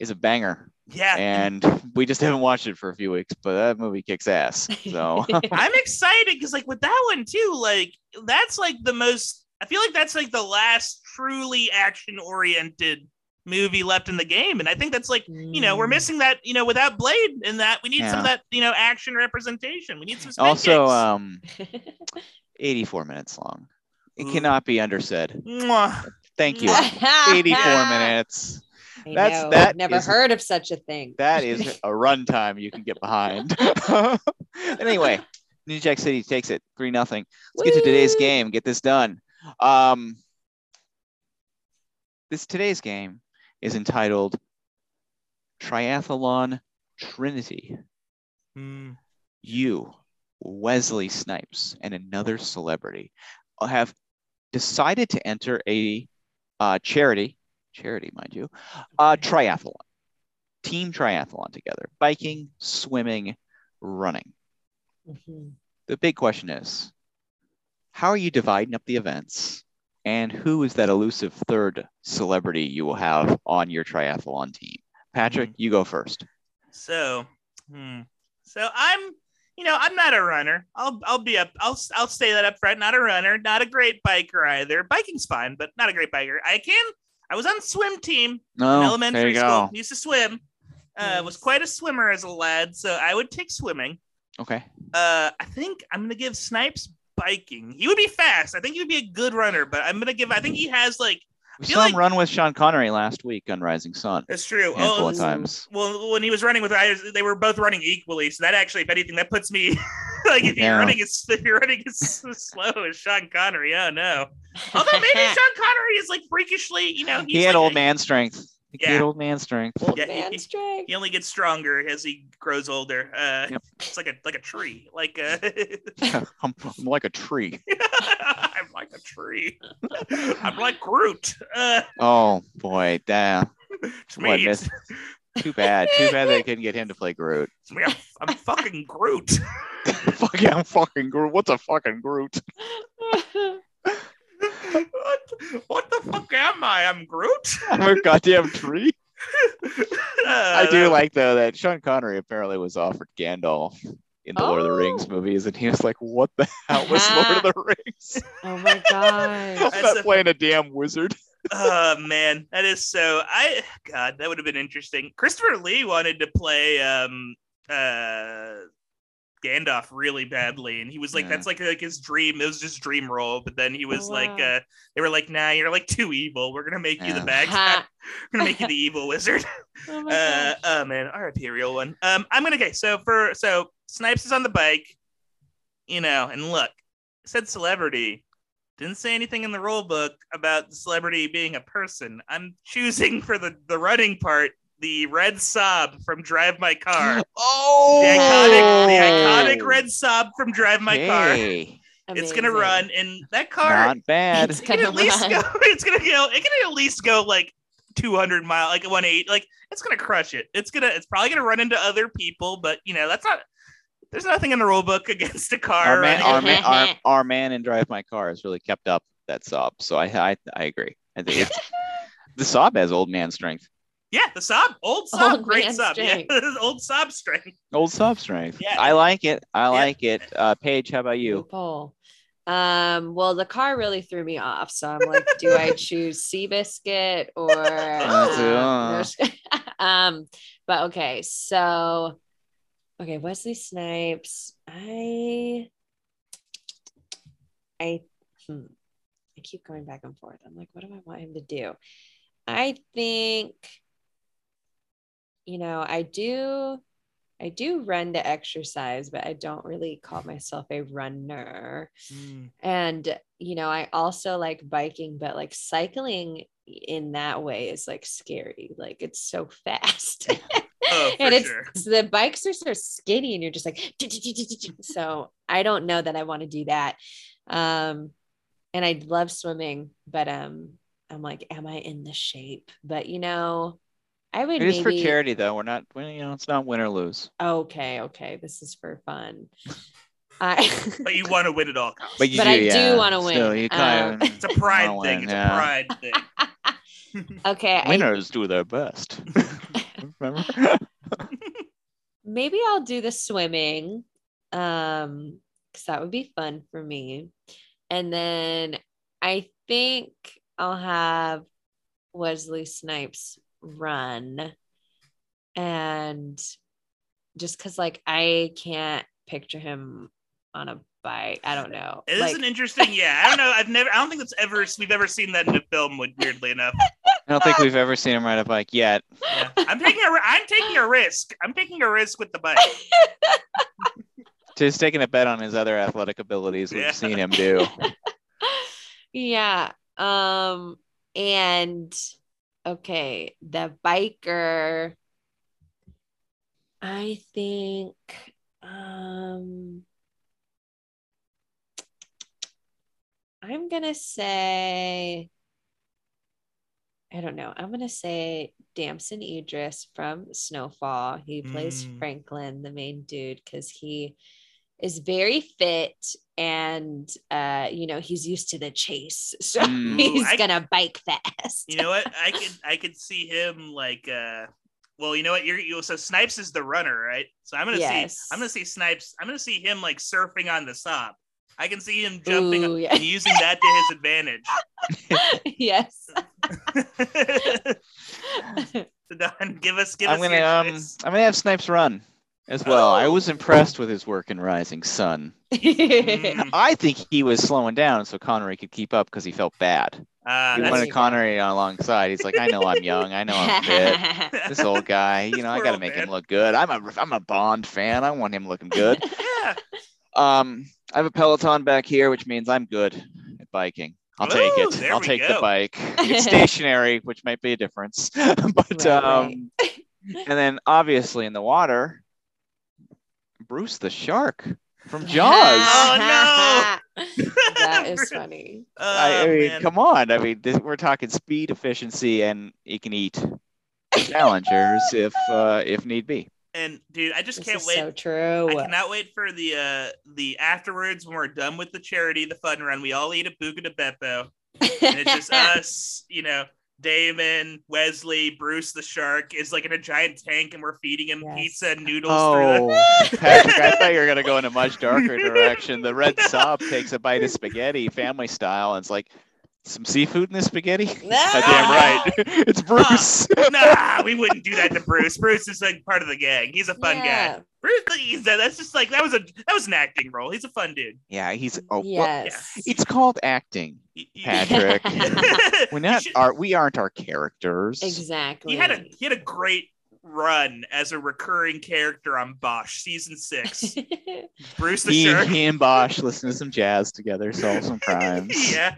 is a banger Yeah. and we just haven't watched it for a few weeks, but that movie kicks ass. So <laughs> <laughs> I'm excited because like with that one too, like that's like the most I feel like that's like the last truly action oriented movie left in the game. And I think that's like, you know, we're Mm. missing that, you know, without Blade in that. We need some of that, you know, action representation. We need some also kicks. um <laughs> 84 minutes long. It Ooh. cannot be undersaid. Mwah. Thank you. <laughs> 84 minutes. I That's- know, that I've never is- heard of such a thing. That is a runtime you can get behind. <laughs> anyway, New Jack City takes it 3 nothing. Let's get to today's game. Get this done. Um, this today's game is entitled Triathlon Trinity. Mm. You, Wesley Snipes, and another celebrity have decided to enter a uh, charity, charity, mind you, uh, triathlon, team triathlon together, biking, swimming, running. Mhm. The big question is, how are you dividing up the events? And who is that elusive third celebrity you will have on your triathlon team? Patrick, you go first. So, hmm. so I'm, you know, I'm not a runner. I'll, I'll be up. I'll, I'll say that up front. Not a runner. Not a great biker either. Biking's fine, but not a great biker. I can. I was on swim team in No, there elementary you school. go. Used to swim. Uh, was quite a swimmer as a lad, so I would take swimming. Okay. Uh, I think I'm gonna give Snipes biking. He would be fast. I think he would be a good runner, but I'm gonna give. I think he has like. We feel saw him like- run with Sean Connery last week on Rising Sun. That's true. Handful Oh, of times. well, when he was running with I, they were both running equally. So that actually, if anything, that puts me <laughs> like if you're running as if you're running as slow as Sean Connery. Oh no. Although maybe Sean <laughs> Connery is like freakishly, you know, he's He had like old man strength. He Yeah. had old man strength. Old Yeah, man he- strength. He only gets stronger as he grows older. Uh, Yep. It's like a like a tree. Like uh, <laughs> I'm, I'm like a tree. <laughs> I'm like a tree. I'm like Groot. Uh, Oh boy, damn. it's What, me. miss- Too bad. Too bad they couldn't get him to play Groot. <laughs> It's me. I'm, I'm fucking Groot. Fuck yeah, I'm fucking Groot. What's a fucking Groot? What, what the fuck am I? I'm Groot. <laughs> I'm a goddamn tree. I do Uh, like though that Sean Connery apparently was offered Gandalf in the Lord of the Rings Oh. movies, and he was like, "What the hell was Lord of the Rings? <laughs> oh my god! I'm That's not a- <laughs> playing a damn wizard." Oh man, that is so. I God, that would have been interesting. Christopher Lee wanted to play um uh Gandalf really badly, and he was like, Yeah. "That's like like his dream. It was just dream role." But then he was Oh, like, wow. uh "They were like, nah, you're like too evil. We're gonna make you the bad guy. Ha. We're gonna make you the evil wizard." <laughs> Oh my uh, gosh. oh man, RIP real one. Um, I'm gonna okay. So for so Snipes is on the bike, you know, and look, said celebrity. Didn't say anything in the rule book about the celebrity being a person. I'm choosing for the the running part the red Saab from Drive My Car. <gasps> Oh, The iconic, the iconic red Saab from Drive My Car. Okay. It's gonna run, and that car Not bad. It's it can gonna at least run. go. <laughs> It's gonna go. It can at least go like 200 mile, like 180. Like it's gonna crush it. It's gonna. It's probably gonna run into other people, but you know that's not. There's nothing in the rule book <laughs> against a car. our man, our man, our, our man in Drive My Car has really kept up that Saab. So I, I, I agree. I think it's <laughs> the Saab has old man strength. Yeah, the Saab, old Saab, Old great man Saab, strength. <laughs> yeah, old Saab strength. Old Saab strength. Yeah. I like it. I Yeah. like it. Uh, Paige, how about you? Paul. Um, well, the car really threw me off. So I'm like, do I <laughs> choose Seabiscuit or <laughs> um, um, but okay, so okay, Wesley Snipes. I I hmm, I keep going back and forth. I'm like, what do I want him to do? I think, you know, I do I do run to exercise, but I don't really call myself a runner. And, you know, I also like biking, but like cycling in that way is like scary. Like it's so fast. Oh, <laughs> and it's sure. the bikes are so skinny and you're just like <laughs> so I don't know that I want to do that. Um and I love swimming, but um I'm like, am I in the shape? But you know, I would It is for charity, though. We're not, you know, it's not win or lose. okay, okay. This is for fun. <laughs> I <laughs> But you want to win at all costs. But you But do, I do wanna win. Still, you kind Um, of, it's a pride thing. win, It's yeah. a pride thing. <laughs> okay, I winners do their best. Remember? maybe I'll do the swimming. Um, because that would be fun for me. And then I think I'll have Wesley Snipes run. And just because like I can't picture him on a bike. I don't know. It is Like, an interesting. Yeah, I don't know. I've never. I don't think that's ever. We've ever seen that in a film. would- Weirdly enough, I don't think we've ever seen him ride a bike yet. yeah. I'm taking a. ri- I'm taking a risk. I'm taking a risk with the bike. <laughs> Just taking a bet on his other athletic abilities. We've Yeah. seen him do. <laughs> yeah. Um, and okay, the biker. I think um I'm gonna say I don't know. I'm gonna say Damson Idris from Snowfall. He plays Mm. Franklin, the main dude, because he is very fit and uh you know he's used to the chase <laughs> so Mm. he's I- gonna bike fast You know what? I <laughs> could. I could see him like. uh Well, you know what? You're. You, so Snipes is the runner, right? So I'm gonna Yes. see. I'm gonna see Snipes. I'm gonna see him like surfing on the Saab. I can see him jumping Ooh, yeah. and using that to his advantage. <laughs> yes So Don, give us. Give I'm us gonna um. I'm gonna have Snipes run as well. I Oh. was impressed with his work in Rising Sun. Mm, I think he was slowing down so Connery could keep up because he felt bad. uh, He that's- wanted Connery alongside. He's like, I know I'm young. I know I'm <laughs> fit. This old <laughs> guy, you know, I gotta make man. him look good. I'm a I'm a Bond fan. I want him looking good. <laughs> yeah. Um, I have a Peloton back here, which means I'm good at biking. I'll take it. I'll take go. the bike. It's stationary, which might be a difference. but Right, um, and then obviously in the water, Bruce the shark from <laughs> Jaws. Oh, no, <laughs> that is <laughs> funny Oh, I, I mean, man. come on. I mean, this, we're talking speed, efficiency, and you can eat challengers if uh, if need be. And dude, I just this can't is wait. so true I cannot wait for the uh the afterwards when we're done with the charity, the fun run. We all eat a Buca di Beppo. And it's just us, you know, Damon, Wesley, Bruce the shark is like in a giant tank and we're feeding him Yes. pizza and noodles through the Oh, <laughs> Patrick, I thought you were gonna go in a much darker <laughs> direction. The red Saab takes a bite of spaghetti, family style, and it's like some seafood in this spaghetti. <laughs> Goddamn right, <laughs> it's Bruce. nah, we wouldn't do that to <laughs> Bruce. Bruce is like part of the gang. He's a fun Yeah. guy. Bruce, he's uh, that's just like that was a that was an acting role. He's a fun dude. yeah, he's. Oh, well, yes it's called acting. He- he- Patrick. We're not. should- Our, we aren't our characters. exactly he had a he had a great run as a recurring character on Bosch season six. Bruce the He, Shark. he and Bosch listen to some jazz together, solve some crimes. yeah.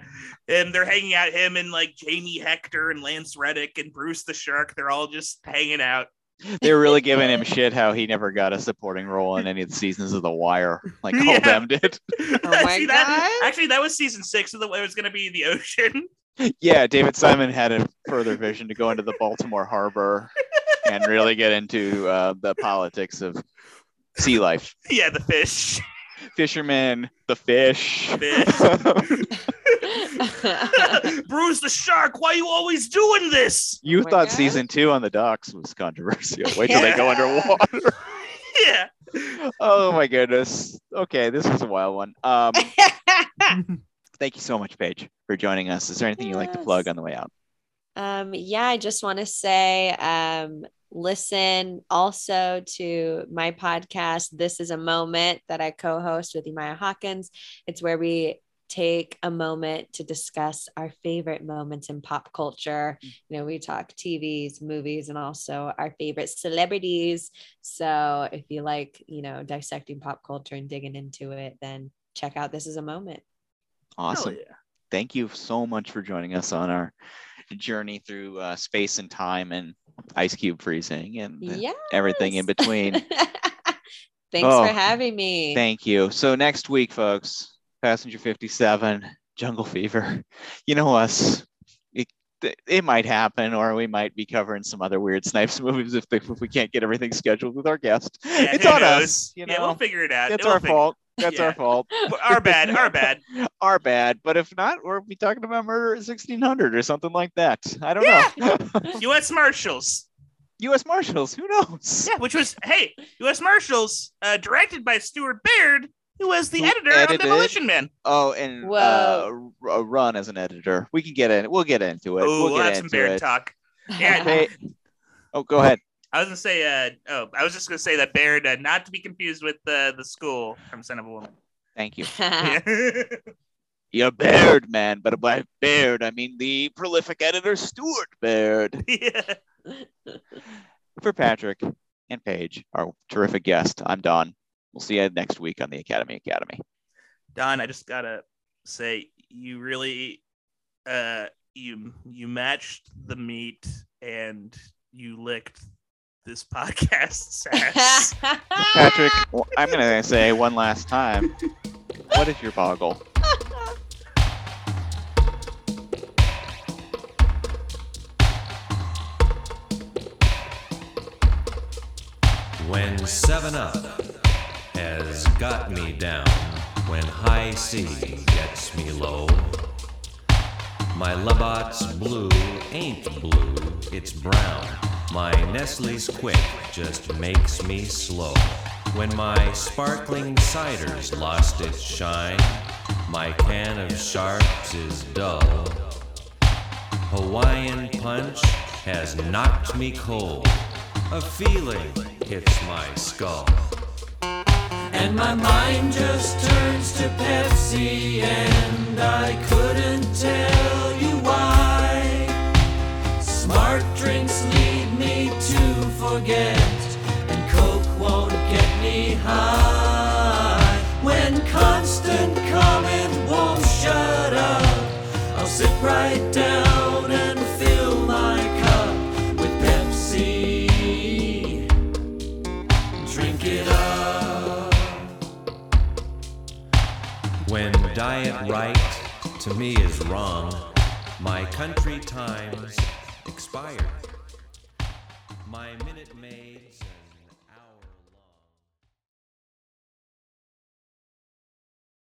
And they're hanging out him and like Jamie Hector and Lance Reddick and Bruce the Shark. They're all just hanging out. They're really giving him shit how he never got a supporting role in any of the seasons of The Wire, like all Yeah. them did. <laughs> Oh my See, that, God. actually, that was season six of the way it was going to be the ocean. Yeah, David Simon had a further vision to go into the Baltimore harbor and really get into uh, the politics of sea life. <laughs> yeah, the fish. Fishermen, the fish. <laughs> Bruce the Shark, why are you always doing this? you my thought God. season two on the docks was controversial. Wait till they go underwater. <laughs> Yeah. oh my goodness. Okay, this was a wild one. Um, <laughs> thank you so much, Paige, for joining us. Is there anything you'd like to plug on the way out? Um, yeah, I just want to say, um, listen also to my podcast. This is a moment that I co-host with Emaya Hawkins. It's where we take a moment to discuss our favorite moments in pop culture. You know, we talk TVs, movies, and also our favorite celebrities. So if you like, you know, dissecting pop culture and digging into it, then check out This is a Moment. Awesome. Yeah. Thank you so much for joining us on our journey through uh, space and time and ice cube freezing and Yeah. everything in between. <laughs> Thanks Oh, for having me. Thank you. So next week, folks, Passenger 57, Jungle Fever. <laughs> You know us. It, it might happen, or we might be covering some other weird Snipes movies if, they, if we can't get everything scheduled with our guest. Yeah, it's on knows? us. You know, yeah, we'll figure it out. it's We'll our fault. That's Yeah. our fault. <laughs> Our bad. Our bad. <laughs> Our bad. But if not, we'll be talking about Murder at 1600 or something like that. I don't know. <laughs> U.S. Marshals. U.S. Marshals. Who knows? Yeah, which was hey, U.S. Marshals, uh, directed by Stuart Baird, who was the Who editor edited- of Demolition Man. Oh, and uh, Whoa. r- a run as an editor. We can get in. We'll get into it. Oh, we'll we'll get have some into Baird it. talk. Yeah, Okay. Oh, go ahead. I was gonna say, uh, oh, I was just gonna say that Baird, uh, not to be confused with uh, the school from Son of a Woman. Thank you. Yeah. <laughs> <laughs> You're Baird, man. But by Baird, I mean the prolific editor Stuart Baird. <laughs> yeah. For Patrick and Paige, our terrific guest, I'm Don. We'll see you next week on the Academy Academy. Don, I just gotta say, you really, uh, you you matched the meat and you licked this podcast's <laughs> ass. Patrick, I'm going to say one last time. What is your boggle? When 7 Up has got me down, when Hi-C gets me low, my Labatt's blue ain't blue, it's brown. My Nestle's quick just makes me slow. When my sparkling cider's lost its shine, my can of sharps is dull. Hawaiian punch has knocked me cold. A feeling hits my skull. And my mind just turns to Pepsi, and I couldn't tell you why. Smart drinks to forget, and Coke won't get me high. When constant comment won't shut up, I'll sit right down and fill my cup with Pepsi. Drink it up. When Diet Rite to me is wrong, my country times expired. My minute and